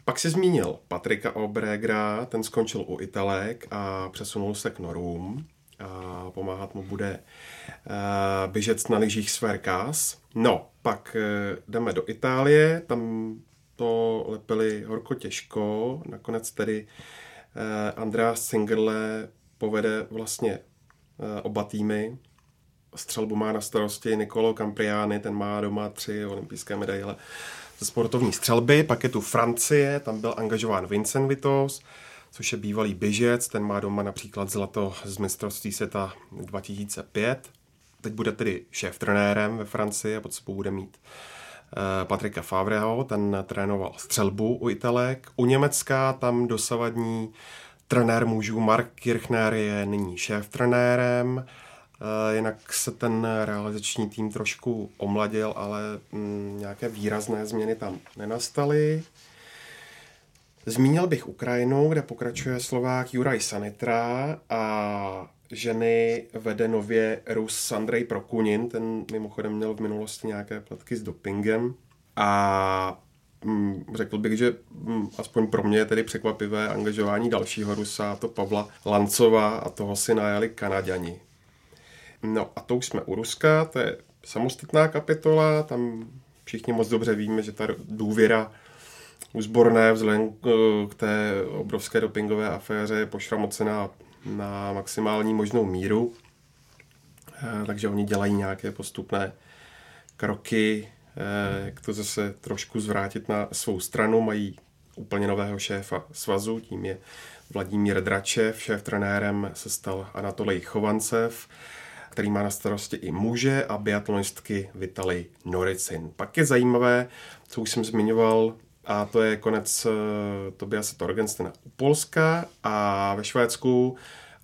Pak si zmínil Patrika Obregra, ten skončil u Italek a přesunul se k Norům. A pomáhat mu bude uh, běžec na lyžích Sverkas. No, pak uh, jdeme do Itálie, tam to lepili horko těžko, nakonec tedy uh, Andreas Singerle povede vlastně oba týmy. Střelbu má na starosti Nicolo Campriani, ten má doma tři olympijské medaile sportovní střelby, pak je tu Francie, tam byl angažován Vincent Vitos, což je bývalý běžec, ten má doma například zlato z mistrovství světa 2005. Teď bude tedy šéf trenérem ve Francii a pod sebou bude mít eh, Patrika Favreho, ten trénoval střelbu u Italek. U Německa tam dosavadní trenér mužů Mark Kirchner je nyní šéf trenérem. Eh, jinak se ten realizační tým trošku omladil, ale mm, nějaké výrazné změny tam nenastaly. Zmínil bych Ukrajinu, kde pokračuje Slovák Juraj Sanitra a ženy vede nově Rus Andrej Prokunin, ten mimochodem měl v minulosti nějaké pletky s dopingem a mm, řekl bych, že mm, aspoň pro mě je tedy překvapivé angažování dalšího Rusa, to Pavla Lancova a toho si najali Kanaďani. No a to už jsme u Ruska, to je samostatná kapitola, tam všichni moc dobře víme, že ta důvěra uzborné vzhledem k té obrovské dopingové aféře je pošramocená na maximální možnou míru. Eh, takže oni dělají nějaké postupné kroky, eh, jak to zase trošku zvrátit na svou stranu. Mají úplně nového šéfa svazu, tím je Vladimír Dračev, šéf trenérem se stal Anatolij Chovancev který má na starosti i muže a biatlonistky Vitali Noricin. Pak je zajímavé, co už jsem zmiňoval, a to je konec uh, Tobiase Torgenstena u Polska a ve Švédsku,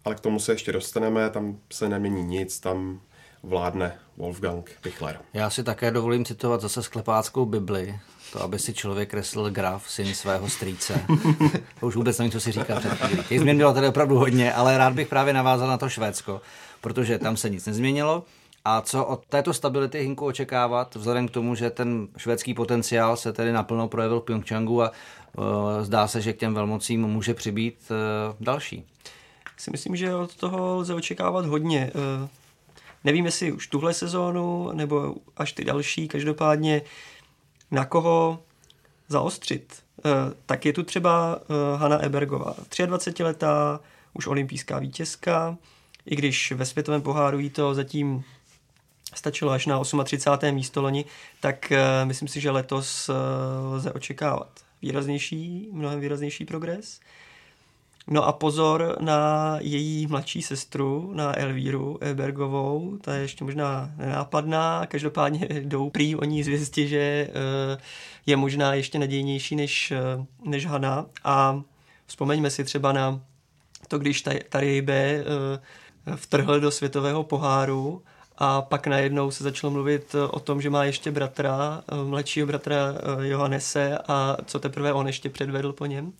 ale k tomu se ještě dostaneme, tam se nemění nic, tam vládne Wolfgang Pichler. Já si také dovolím citovat zase sklepáckou Bibli, to, aby si člověk kreslil graf syn svého strýce. to už vůbec nevím, co si říká před. Těch změn bylo tady opravdu hodně, ale rád bych právě navázal na to Švédsko, protože tam se nic nezměnilo. A co od této stability Hinku očekávat, vzhledem k tomu, že ten švédský potenciál se tedy naplno projevil v Pyeongchangu a uh, zdá se, že k těm velmocím může přibít uh, další? Si myslím, že od toho lze očekávat hodně. Uh, nevím, jestli už tuhle sezónu, nebo až ty další, každopádně na koho zaostřit. Uh, tak je tu třeba uh, Hanna Ebergová, 23-letá, už olympijská vítězka, i když ve světovém poháru jí to zatím stačilo až na 38. místo loni, tak uh, myslím si, že letos uh, lze očekávat výraznější, mnohem výraznější progres. No a pozor na její mladší sestru, na Elvíru Ebergovou, ta je ještě možná nenápadná, každopádně jdou prý o ní zvěsti, že eh, je možná ještě nadějnější než, eh, než Hana a vzpomeňme si třeba na to, když Taribe eh, vtrhl do světového poháru a pak najednou se začalo mluvit o tom, že má ještě bratra, mladšího bratra Johannese a co teprve on ještě předvedl po něm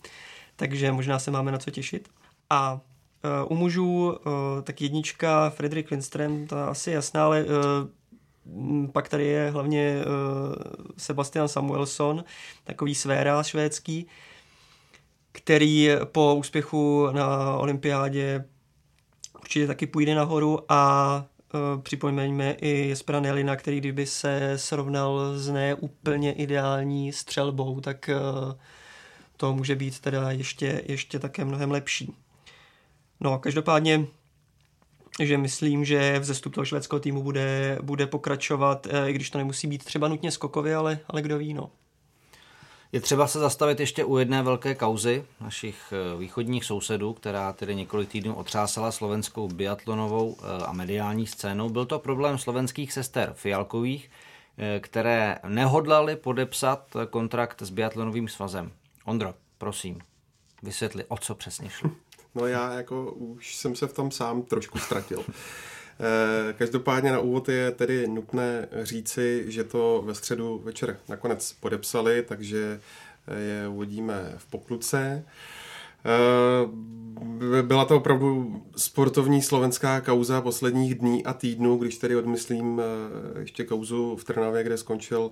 takže možná se máme na co těšit. A u mužů tak jednička Fredrik Lindström, ta asi jasná, ale pak tady je hlavně Sebastian Samuelson, takový svéra švédský, který po úspěchu na olympiádě určitě taky půjde nahoru a uh, připomeňme i Jespera Nelina, který kdyby se srovnal s neúplně ideální střelbou, tak uh, to může být teda ještě, ještě také mnohem lepší. No, každopádně že myslím, že vzestup toho švédského týmu bude, bude pokračovat, eh, i když to nemusí být třeba nutně skokově, ale, ale kdo ví, no. Je třeba se zastavit ještě u jedné velké kauzy našich eh, východních sousedů, která tedy několik týdnů otřásala slovenskou biatlonovou eh, a mediální scénou. Byl to problém slovenských sester Fialkových, které nehodlali podepsat kontrakt s biatlonovým svazem. Ondro, prosím, vysvětli, o co přesně šlo. No já jako už jsem se v tom sám trošku ztratil. Eh, každopádně na úvod je tedy nutné říci, že to ve středu večer nakonec podepsali, takže je uvidíme v pokluce. Eh, byla to opravdu sportovní slovenská kauza posledních dní a týdnů, když tedy odmyslím eh, ještě kauzu v Trnavě, kde skončil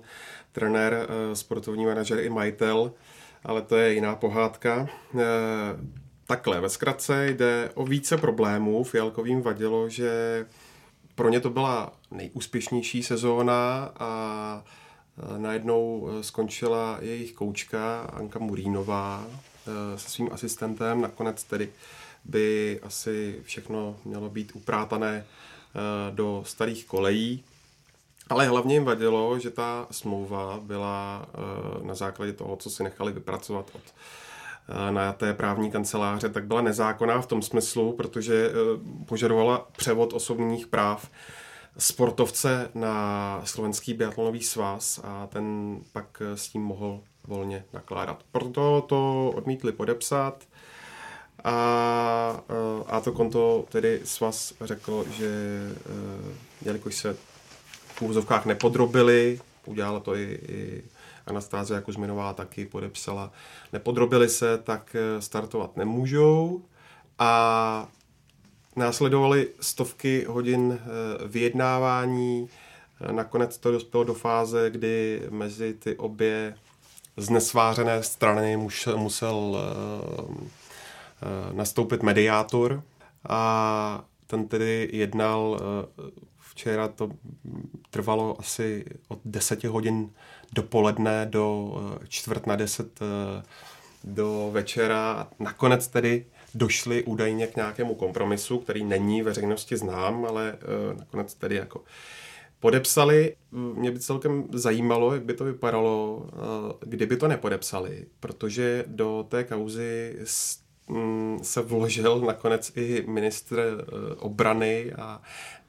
trenér, sportovní manažer i majitel ale to je jiná pohádka. E, takhle, ve zkratce jde o více problémů. Fialkovým vadilo, že pro ně to byla nejúspěšnější sezóna a e, najednou e, skončila jejich koučka Anka Murínová se svým asistentem. Nakonec tedy by asi všechno mělo být uprátané do starých kolejí. Ale hlavně jim vadilo, že ta smlouva byla na základě toho, co si nechali vypracovat od na té právní kanceláře, tak byla nezákonná v tom smyslu, protože eh, požadovala převod osobních práv sportovce na slovenský biatlonový svaz a ten pak s tím mohl volně nakládat. Proto to odmítli podepsat a, a to konto tedy svaz řekl, že jelikož se v úvozovkách nepodrobili, udělala to i, i Anastázia Kuzminová taky podepsala, nepodrobili se, tak eh, startovat nemůžou. A následovaly stovky hodin eh, vyjednávání, eh, nakonec to dospělo do fáze, kdy mezi ty obě znesvářené strany musel nastoupit mediátor. A ten tedy jednal Včera to trvalo asi od 10 hodin dopoledne do eh, čtvrt na 10 eh, do večera. Nakonec tedy došli údajně k nějakému kompromisu, který není veřejnosti znám, ale eh, nakonec tedy jako podepsali. Mě by celkem zajímalo, jak by to vypadalo, kdyby to nepodepsali, protože do té kauzy mm, se vložil nakonec i ministr obrany a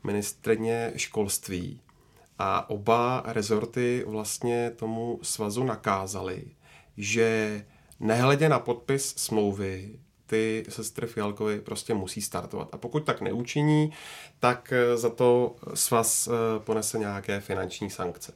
ministrně školství a oba rezorty vlastně tomu svazu nakázali, že nehledě na podpis smlouvy ty sestry Fialkovi prostě musí startovat. A pokud tak neučiní, tak eh, za to svaz eh, ponese nějaké finanční sankce.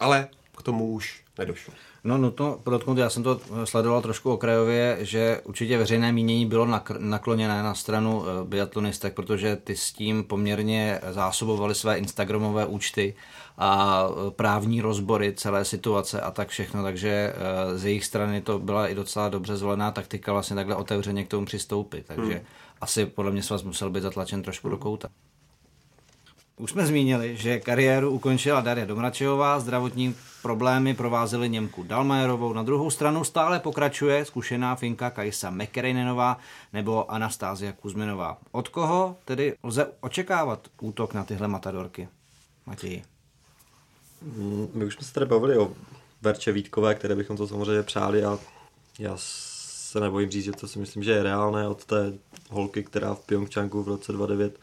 Ale k tomu už nedošlo. No nutno podotknout, já jsem to sledoval trošku okrajově, že určitě veřejné mínění bylo nakloněné na stranu eh, biatlonistek, protože ty s tím poměrně zásobovali své instagramové účty a eh, právní rozbory celé situace a tak všechno, takže eh, z jejich strany to byla i docela dobře zvolená taktika vlastně takhle otevřeně k tomu přistoupit, takže hmm. asi podle mě vás musel být zatlačen trošku do kouta. Už jsme zmínili, že kariéru ukončila Daria Domračevová, zdravotní problémy provázely Němku Dalmajerovou. Na druhou stranu stále pokračuje zkušená Finka Kajsa Mekerejnenová nebo Anastázia Kuzminová. Od koho tedy lze očekávat útok na tyhle matadorky? Matěji. Mm, My už jsme se tady bavili o Verče Vítkové, které bychom to samozřejmě přáli a já se nebojím říct, že to si myslím, že je reálné od té holky, která v Pyeongchangu v roce 2009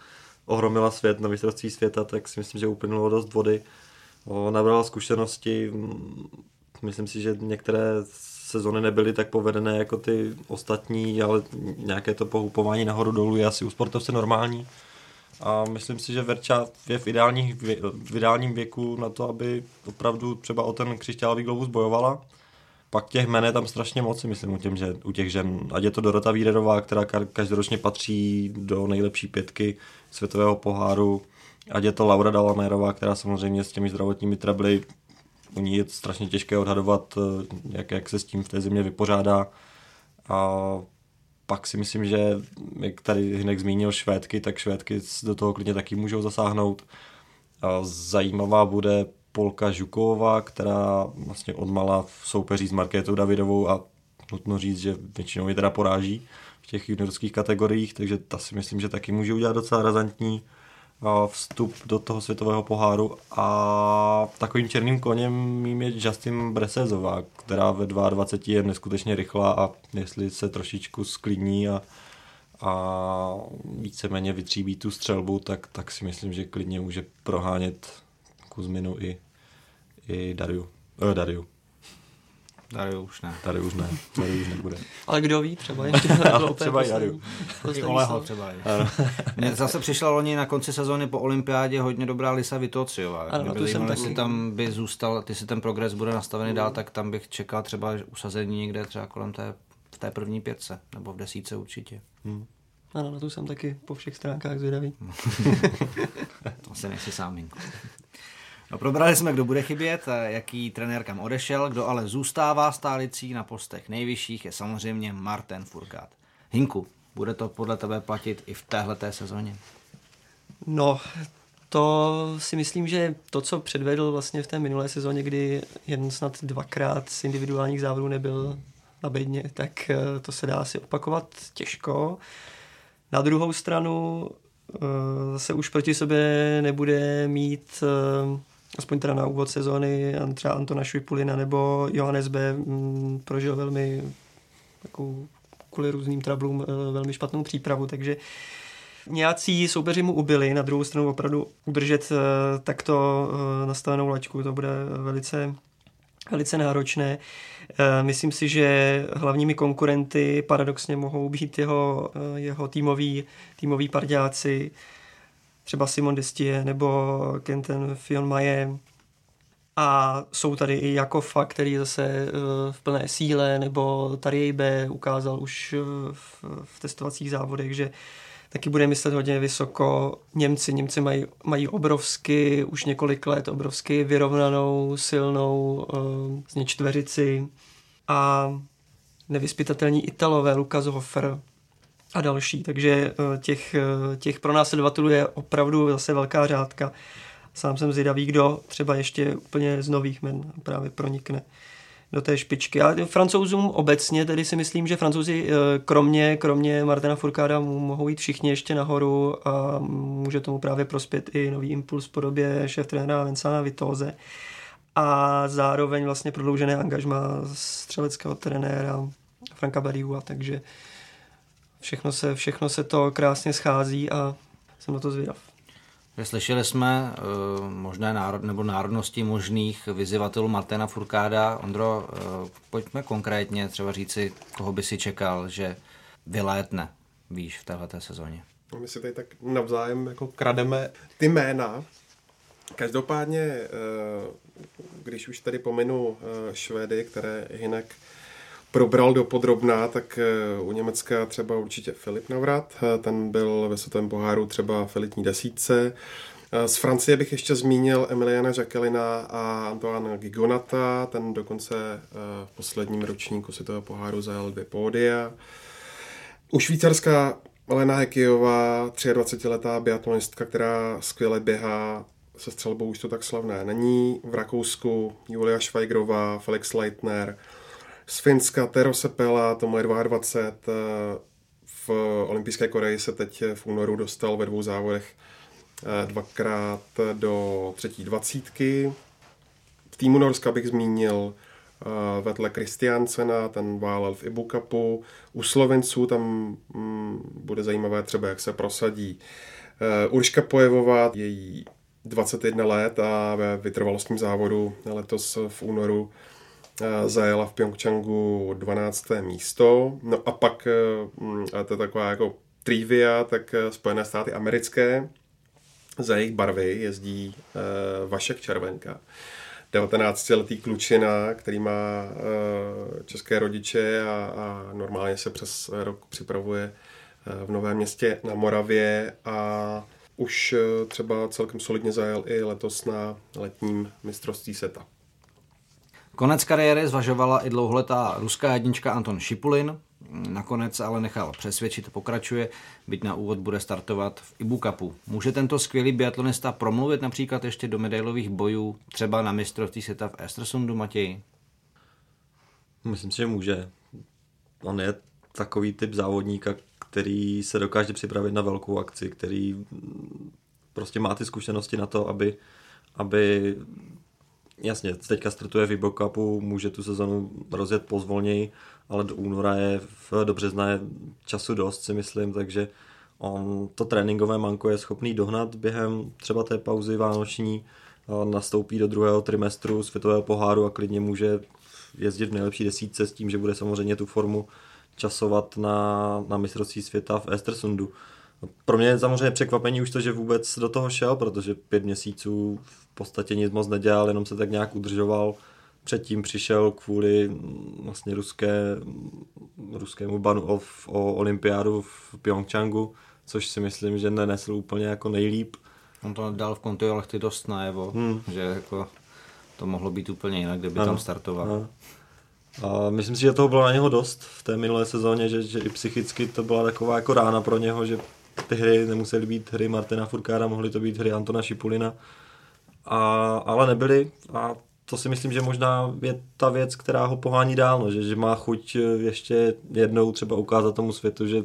ohromila svět na mistrovství světa, tak si myslím, že uplynulo dost vody. Nabrala zkušenosti, myslím si, že některé sezony nebyly tak povedené jako ty ostatní, ale nějaké to pohupování nahoru dolů je asi u sportovce normální. A myslím si, že Verča je v, ideálních, v ideálním věku na to, aby opravdu třeba o ten křišťálový globus bojovala. Pak těch men je tam strašně moc, myslím, u, těm, že, u těch žen. Ať je to Dorota Víderová, která ka- každoročně patří do nejlepší pětky světového poháru, ať je to Laura Dalanérová, která samozřejmě s těmi zdravotními trebly, u ní je strašně těžké odhadovat, eh, jak, jak se s tím v té země vypořádá. A pak si myslím, že jak tady Hinek zmínil Švédky, tak Švédky do toho klidně taky můžou zasáhnout. A zajímavá bude Polka Žuková, která vlastně odmala v soupeří s Markétou Davidovou a nutno říct, že většinou je teda poráží v těch juniorských kategoriích, takže ta si myslím, že taky může udělat docela razantní vstup do toho světového poháru. A takovým černým koněm mým je Justin Bresezová, která ve 22 je neskutečně rychlá a jestli se trošičku sklidní a, a víceméně vytříbí tu střelbu, tak, tak si myslím, že klidně může prohánět Kuzminu i, i Dariu. Eh, Dariu. Tady už ne. Tady už ne, tady už nebude. Ale kdo ví, třeba ještě třeba i Dariu. I Oleho třeba. Mně zase přišla loni na konci sezóny po olympiádě hodně dobrá Lisa Vitociová. Ano, tu jsem taky. tam by zůstal, ty si ten progres bude nastavený dál, tak tam bych čekal třeba usazení někde třeba kolem té, v té první pětce, nebo v desíce určitě. Ano, na tu jsem taky po všech stránkách zvědavý. To asi nechci sám, Hinko. No, probrali jsme, kdo bude chybět, jaký trenér kam odešel, kdo ale zůstává stálicí na postech nejvyšších, je samozřejmě Martin Furkát. Hinku, bude to podle tebe platit i v téhleté sezóně? No, to si myslím, že to, co předvedl vlastně v té minulé sezóně, kdy jen snad dvakrát z individuálních závodů nebyl na bedně, tak eh, to se dá asi opakovat těžko. Na druhou stranu eh, se už proti sobě nebude mít eh, aspoň teda na úvod sezóny třeba Antona Švipulina nebo Johannes B. mm, prožil velmi takovou kvůli různým trablům eh, velmi špatnou přípravu, takže Nějací soupeři mu ubyli, na druhou stranu opravdu udržet eh, takto eh, nastavenou laťku, to bude velice, velice náročné. Myslím si, že hlavními konkurenty paradoxně mohou být jeho, eh, jeho týmoví, týmoví parďáci, třeba Simon Destie nebo Kenten Fionmaje. A jsou tady i Jakofa, který je zase eh, v plné síle, nebo Tarjejbe ukázal už eh, v, v testovacích závodech, že taky bude myslet hodně vysoko. Němci, Němci mají, mají obrovsky, už několik let, obrovsky vyrovnanou, silnou uh, zně čtveřici a nevyspytatelní Italové, Lukas Hofer a další. Takže eh, těch, eh, těch pronásledovatelů je opravdu zase velká řádka. Sám jsem zvědavý, kdo třeba ještě úplně z nových men právě pronikne do té špičky. A francouzům obecně tedy si myslím, že francouzi eh, kromě, kromě Martina Furkáda mohou jít všichni ještě nahoru a může tomu právě prospět i nový impuls v podobě šéf trenéra Vincana Vitoze a zároveň vlastně prodloužené angažma střeleckého trenéra Franka Bariua, takže všechno se, všechno se to krásně schází a jsem na to zvědav. Slyšeli jsme uh, možné národ, nebo národnosti možných vyzývatelů Martina Furkáda. Ondro, uh, pojďme konkrétně třeba říci, koho by si čekal, že vylétne, víš, v téhleté sezóně. No, My si tady tak navzájem jako krademe ty jména. Každopádně, eh, když už tady pominu eh, Švédy, které Hinek probral do podrobná, tak eh, u Německa třeba určitě Filip Navrat, eh, ten byl ve světovém poháru třeba v elitní desítce. Eh, Z Francie bych ještě zmínil Emiliana Jacquelina a Antoine Gigonata, ten dokonce v posledním ročníku světového poháru zajel dvě pódia. U Švýcarska Elena Hekijová, 23-letá biatlonistka, která skvěle běhá se střelbou, už to tak slavné není. V Rakousku Julia Švajgrová, Felix Leitner, z Finska Tero Sepela, tomu je 22. eh, V olympijské Koreji se teď v únoru dostal ve dvou závodech dvakrát do třetí dvacítky. V týmu Norska bych zmínil vedle Kristiansena, ten válel v Ibu Cupu. U Slovenců tam mm, bude zajímavé třeba, jak se prosadí. Urška Pojevová, její 21 let a ve vytrvalostním závodu letos v únoru eh, zajela v Pyeongchangu 12. místo. No a pak, eh, a to je taková jako trivia, tak eh, Spojené státy americké za jejich barvy jezdí Vašek Červenka. 19-letý klučina, který má české rodiče a, a normálně se přes rok připravuje v Novém městě na Moravě a už eh, třeba celkem solidně zajel i letos na letním mistrovství seta. Konec kariéry zvažovala i dlouholetá ruská jednička Anton Šipulin, nakonec ale nechal přesvědčit, pokračuje, byť na úvod bude startovat v Ibu Cupu. Může tento skvělý biatlonista promluvit například ještě do medailových bojů, třeba na mistrovství světa v Estersundu, Matěj? Myslím si, že může. On je takový typ závodníka, který se dokáže připravit na velkou akci, který prostě má ty zkušenosti na to, aby, aby jasně, teďka startuje v Cupu, může tu sezonu rozjet pozvolněji, ale do února je, v, do března je času dost, si myslím, takže on to tréninkové manko je schopný dohnat během třeba té pauzy vánoční, nastoupí do druhého trimestru světového poháru a klidně může jezdit v nejlepší desítce s tím, že bude samozřejmě tu formu časovat na, na mistrovství světa v Estersundu. Pro mě je samozřejmě překvapení už to, že vůbec do toho šel, protože pět měsíců v podstatě nic moc nedělal, jenom se tak nějak udržoval. Předtím přišel kvůli mm, vlastně ruské, ruskému banu o, o olympiádu v Pyeongchangu, což si myslím, že nenesl úplně jako nejlíp. On to dal v kontiolechty dost najevo, hmm. že jako to mohlo být úplně jinak, kdyby ano, tam startoval. Ano. A myslím si, že toho bylo na něho dost v té minulé sezóně, že, že i psychicky to byla taková jako rána pro něho, že ty hry nemusely být hry Martina Furkára, mohly to být hry Antona Šipulina, a, ale nebyly a to si myslím, že možná je ta věc, která ho pohání dál, no, že, že má chuť ještě jednou třeba ukázat tomu světu, že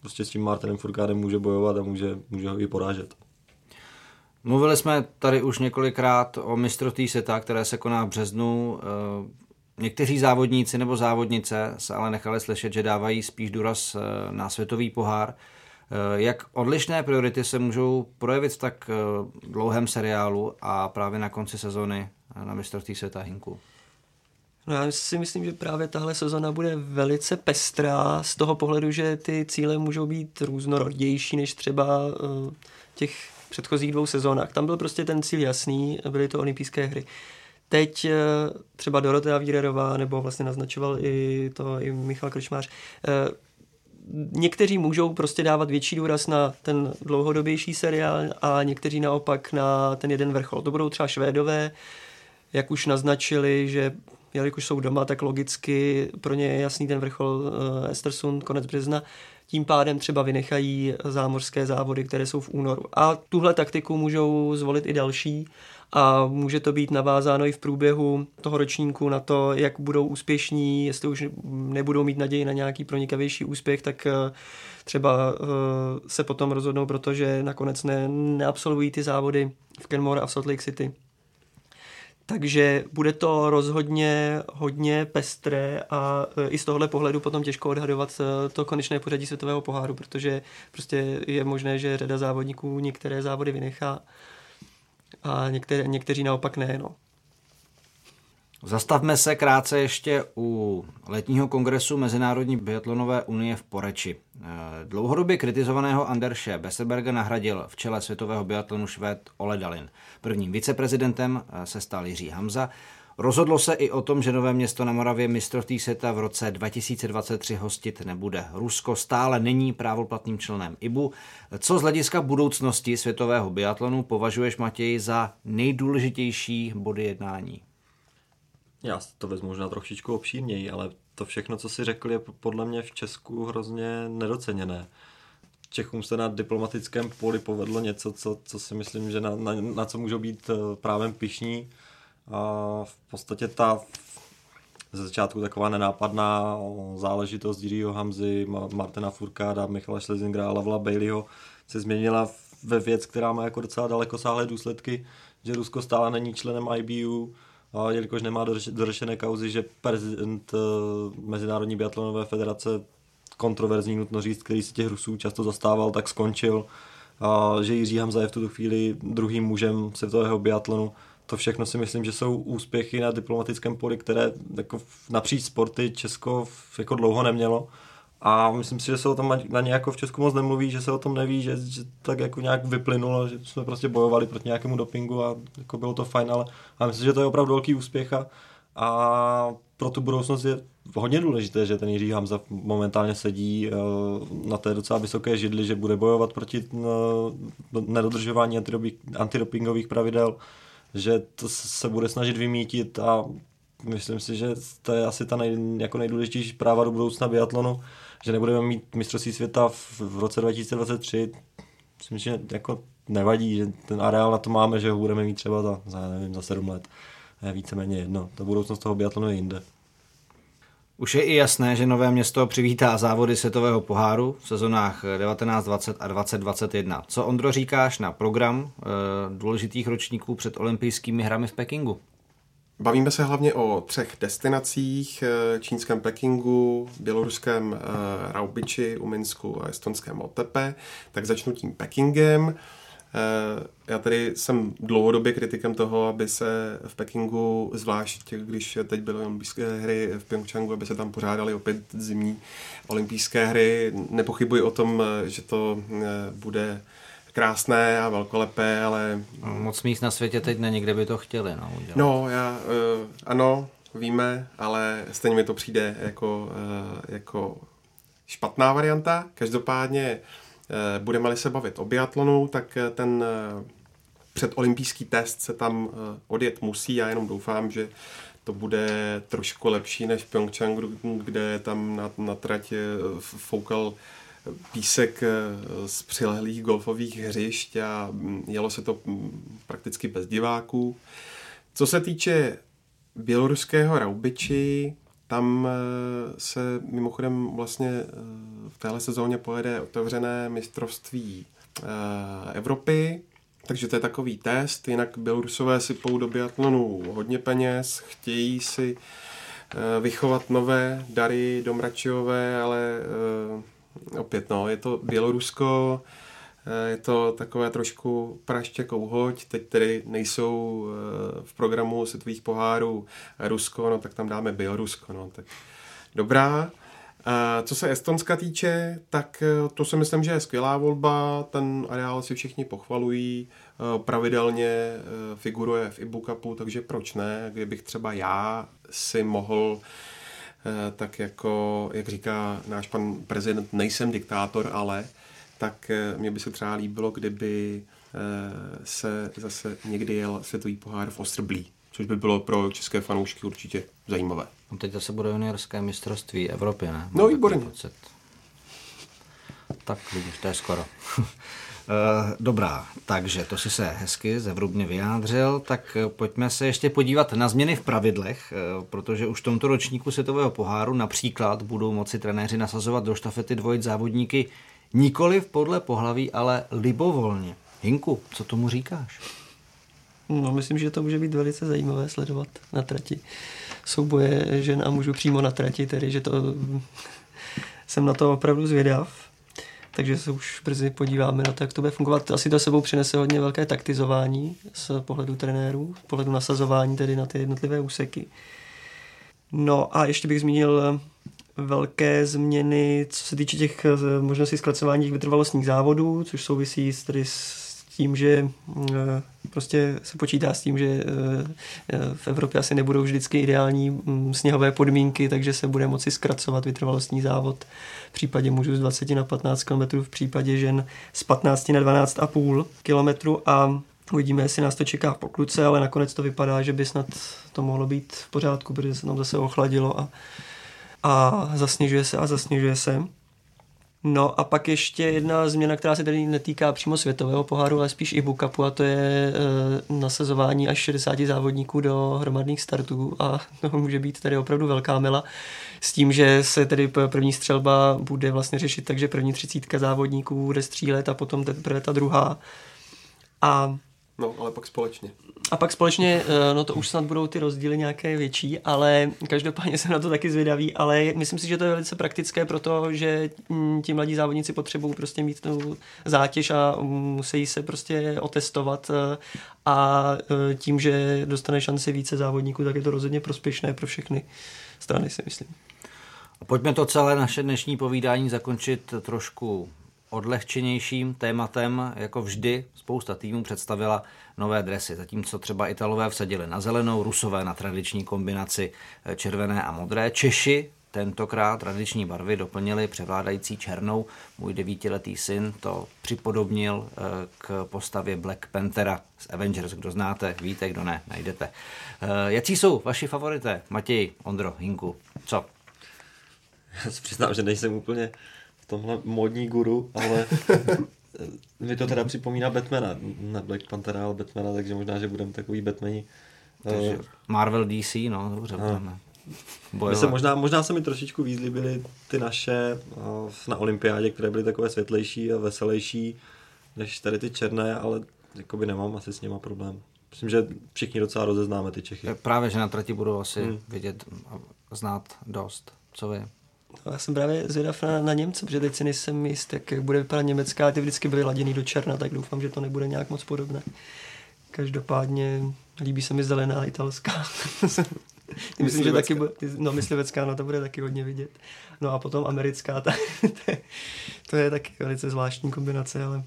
prostě s tím Martinem Furkádem může bojovat a může, může ho i porážet. Mluvili jsme tady už několikrát o mistrovství světa, které se koná v březnu. Někteří závodníci nebo závodnice se ale nechali slyšet, že dávají spíš důraz eh, na světový pohár. Eh, jak odlišné priority se můžou projevit v tak eh, dlouhém seriálu a právě na konci sezony na mistrovství světa Hinku? No já si myslím, že právě tahle sezona bude velice pestrá z toho pohledu, že ty cíle můžou být různorodější než třeba těch předchozích dvou sezónách. Tam byl prostě ten cíl jasný, byly to olympijské hry. Teď eh, třeba Dorotea Vírerová, nebo vlastně naznačoval i to i Michal Krčmář, eh, někteří můžou prostě dávat větší důraz na ten dlouhodobější seriál a někteří naopak na ten jeden vrchol. To budou třeba Švédové, jak už naznačili, že jelikož jsou doma, tak logicky pro ně je jasný ten vrchol eh, Estersund, konec března. Tím pádem třeba vynechají zámořské závody, které jsou v únoru. A tuhle taktiku můžou zvolit i další a může to být navázáno i v průběhu toho ročníku na to, jak budou úspěšní, jestli už nebudou mít naději na nějaký pronikavější úspěch, tak eh, třeba eh, se potom rozhodnou, protože nakonec ne, neabsolvují ty závody v Kenmore a v Salt Lake City. Takže bude to rozhodně hodně pestré a eh, i z tohohle pohledu potom těžko odhadovat to konečné pořadí světového poháru, protože prostě je možné, že řada závodníků některé závody vynechá a některé, někteří naopak ne. No. Zastavme se krátce ještě u letního kongresu Mezinárodní biatlonové unie v Poreči. Eh, dlouhodobě kritizovaného Anderše Besselberga nahradil v čele světového biatlonu švéd Ole Dalin. Prvním viceprezidentem eh, se stal Jiří Hamza. Rozhodlo se i o tom, že Nové město na Moravě mistrovství světa v roce 2023 hostit nebude. Rusko stále není právoplatným členem IBU. Co z hlediska budoucnosti světového biatlonu považuješ, Matěj, za nejdůležitější body jednání? Já to vezmu možná trošičku obšírněji, ale to všechno, co si řekl, je podle mě v Česku hrozně nedoceněné. Čechům se na diplomatickém poli povedlo něco, co, co si myslím, že na, na, na co můžou být eh, právem pišní a v podstatě ta ze začátku taková nenápadná záležitost Jiřího Hamzy, Martina Furkáda, Michala Schlesingra a Lavla Baileyho se změnila ve věc, která má jako docela dalekosáhlé důsledky, že Rusko stále není členem IBU, a jelikož nemá dořešené kauzy, že prezident uh, Mezinárodní biatlonové federace kontroverzní nutno říct, který se těch Rusů často zastával, tak skončil. A že Jiří Hamza je v tuto chvíli druhým mužem světového biatlonu. To všechno si myslím, že jsou úspěchy na diplomatickém poli, které jako napříč sporty Česko jako dlouho nemělo. A myslím si, že se o tom na ně jako v Česku moc nemluví, že se o tom neví, že, že tak jako nějak vyplynulo, že jsme prostě bojovali proti nějakému dopingu a jako bylo to fajn, ale, ale myslím, že to je opravdu velký úspěch a, a pro tu budoucnost je hodně důležité, že ten Jiří Hamza momentálně sedí eh, na té docela vysoké židli, že bude bojovat proti eh, nedodržování antidopingových pravidel, že to se bude snažit vymítit a myslím si, že to je asi ta nej, jako nejdůležitější práva do budoucna biatlonu, že nebudeme mít mistrovství světa v, v roce 2023. Myslím, že jako nevadí, že ten areál na to máme, že ho budeme mít třeba za, za, nevím, za sedm let. Je víceméně jedno. Ta budoucnost toho biatlonu je jinde. Už je i jasné, že Nové město přivítá závody světového poháru v sezonách 1920 a 2021. Co Ondro říkáš na program e, důležitých ročníků před olympijskými hrami v Pekingu? Bavíme se hlavně o třech destinacích, eh, čínském Pekingu, běloruském eh, Raubiči u Minsku a estonském Otepe. Tak začnu tím Pekingem. Eh, já tady jsem dlouhodobě kritikem toho, aby se v Pekingu, zvlášť když teď byly olympijské hry v Pyeongchangu, aby se tam pořádaly opět zimní olympijské hry. Nepochybuji o tom, že to bude krásné a velkolepé, ale... Moc míst na světě teď není, kde by to chtěli. No, udělat. no já, uh, ano, víme, ale stejně mi to přijde jako, uh, jako špatná varianta. Každopádně uh, budeme-li se bavit o biatlonu, tak ten uh, předolympijský test se tam uh, odjet musí. Já jenom doufám, že to bude trošku lepší než Pyeongchang, kde tam na, na trať foukal písek eh, z přilehlých golfových hřišť a mm, jelo se to mm, prakticky bez diváků. Co se týče běloruského Raubiči, tam eh, se mimochodem vlastně eh, v téhle sezóně pojede otevřené mistrovství Evropy, takže to je takový test, jinak Bělorusové sypou do biatlonu hodně peněz, chtějí si vychovat nové dary do Mračiové, ale opět no, je to Bělorusko, eh, je to takové trošku praště kouhoť, teď tedy nejsou eh, v programu světových pohárů Rusko, no tak tam dáme Bělorusko, no tak dobrá. Co se Estonska týče, tak eh, to si myslím, že je skvělá volba, ten areál si všichni pochvalují, pravidelně figuruje v Cupu, takže proč ne, kdybych třeba já si mohl tak jako, jak říká náš pan prezident, nejsem diktátor, ale tak eh, mě by se třeba líbilo, kdyby eh, se zase někdy jel světový pohár v Ostrblí, což by bylo pro české fanoušky určitě zajímavé. No teď zase bude juniorské mistrovství Evropy, ne? Mám no výborně. Tak vidíš, to je skoro. Eh, dobrá, takže to si se hezky zevrubně vyjádřil, tak eh, pojďme se ještě podívat na změny v pravidlech, eh, protože už v tomto ročníku světového poháru například budou moci trenéři nasazovat do štafety dvojit závodníky nikoli podle pohlaví, ale libovolně. Hinku, co tomu říkáš? No, myslím, že to může být velice zajímavé sledovat na trati. Souboje žen a mužů přímo na trati, tedy že to jsem na to opravdu zvědav takže se už brzy podíváme na to, jak to bude fungovat. Asi to sebou přinese hodně velké taktizování z pohledu trenérů, z pohledu nasazování tedy na ty jednotlivé úseky. No a ještě bych zmínil velké změny, co se týče těch eh, možností zkracování těch vytrvalostních závodů, což souvisí s, tedy s tím, že eh, prostě se počítá s tím, že eh, v Evropě asi nebudou vždycky ideální mm, sněhové podmínky, takže se bude moci zkracovat vytrvalostní závod v případě mužů z 20 na 15 km, v případě žen z 15 na 12,5 km a Uvidíme, jestli nás to čeká po kluce, ale nakonec to vypadá, že by snad to mohlo být v pořádku, protože se nám zase ochladilo a, a zasněžuje se a zasněžuje se. No a pak ještě jedna změna, která se tady netýká přímo světového poháru, ale spíš i Bukapu a to je e, nasazování až 60 závodníků do hromadných startů a to může být tady opravdu velká mila s tím, že se tedy první střelba bude vlastně řešit tak, že první třicítka závodníků bude střílet a potom teprve ta druhá. A No, ale pak společně. A pak společně, eh, no to už snad budou ty rozdíly nějaké větší, ale každopádně jsem na to taky zvědavý, ale myslím si, že to je velice praktické, protože mm, ti mladí závodníci potřebují prostě mít tu zátěž a musí se prostě otestovat eh, a eh, tím, že dostane šanci více závodníků, tak je to rozhodně prospěšné pro všechny strany, si myslím. Pojďme to celé naše dnešní povídání zakončit trošku odlehčenějším tématem, jako vždy, spousta týmů představila nové dresy, zatímco třeba Italové vsadili na zelenou, Rusové na tradiční kombinaci eh, červené a modré, Češi tentokrát tradiční barvy doplnili převládající černou. Můj devítiletý syn to připodobnil eh, k postavě Black Panthera z Avengers. Kdo znáte, víte, kdo ne, najdete. Eh, jaký jsou vaši favorité? Matěj, Ondro, Hinku, co? Já si přiznám, že nejsem úplně tomhle modní guru, ale mi to teda připomíná Batmana, ne Black Panthera, ale Batmana, takže možná, že budeme takový Batmani. Takže uh, Marvel DC, no dobře, no. budeme. My se možná, možná se mi trošičku víc líbily ty naše uh, na olympiádě, které byly takové světlejší a veselější než tady ty černé, ale jakoby nemám asi s nima problém. Myslím, že všichni docela rozeznáme ty Čechy. Právě, že na trati budou asi hmm. vidět a znát dost. Co vy? No, já jsem právě zvědav na, na Němce, protože teď si nejsem jist, jak bude vypadat německá, ty vždycky byly laděný do černa, tak doufám, že to nebude nějak moc podobné. Každopádně líbí se mi zelená italská. Myslím, že taky bude, no myslivecká, no to bude taky hodně vidět. No a potom americká, ta, to, je, to je taky velice zvláštní kombinace, ale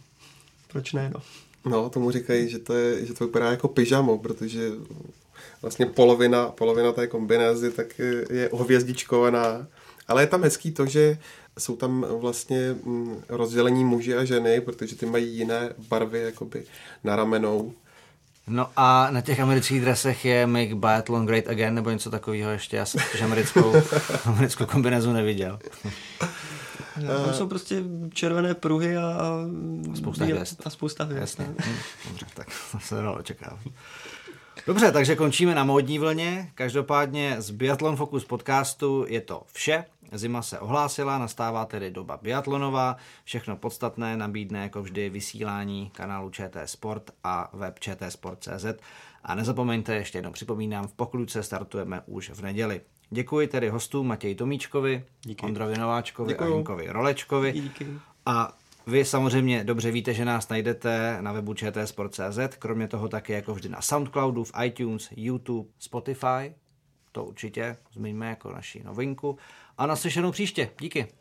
proč ne, no. No, tomu říkají, že to, je, že to vypadá jako pyžamo, protože vlastně polovina, polovina té kombinézy tak je, je ovězdičkovaná ale je tam hezký to, že jsou tam vlastně mm, rozdělení muži a ženy, protože ty mají jiné barvy jakoby na ramenou. No a na těch amerických dresech je Make Biathlon Great Again nebo něco takového ještě. Já jsem že americkou, americkou kombinézu neviděl. No, tam jsou prostě červené pruhy a, a spousta hvězd. A spousta hvězd. Jasně. No. Hm, dobře, tak to se dalo očekávat. Dobře, takže končíme na módní vlně. Každopádně z Biathlon Focus podcastu je to vše. Zima se ohlásila, nastává tedy doba biatlonová. Všechno podstatné nabídne jako vždy vysílání kanálu ČT Sport a web čtsport.cz. A nezapomeňte, ještě jednou připomínám, v Pokluce startujeme už v neděli. Děkuji tedy hostům Matěji Tomíčkovi, Díky. Ondrovi Nováčkovi Děkuju. a Jinkovi Rolečkovi. Díky. A vy samozřejmě dobře víte, že nás najdete na webu čtsport.cz, kromě toho také jako vždy na Soundcloudu, v iTunes, YouTube, Spotify, to určitě zmiňme jako naši novinku. A naslyšenou příště. Díky.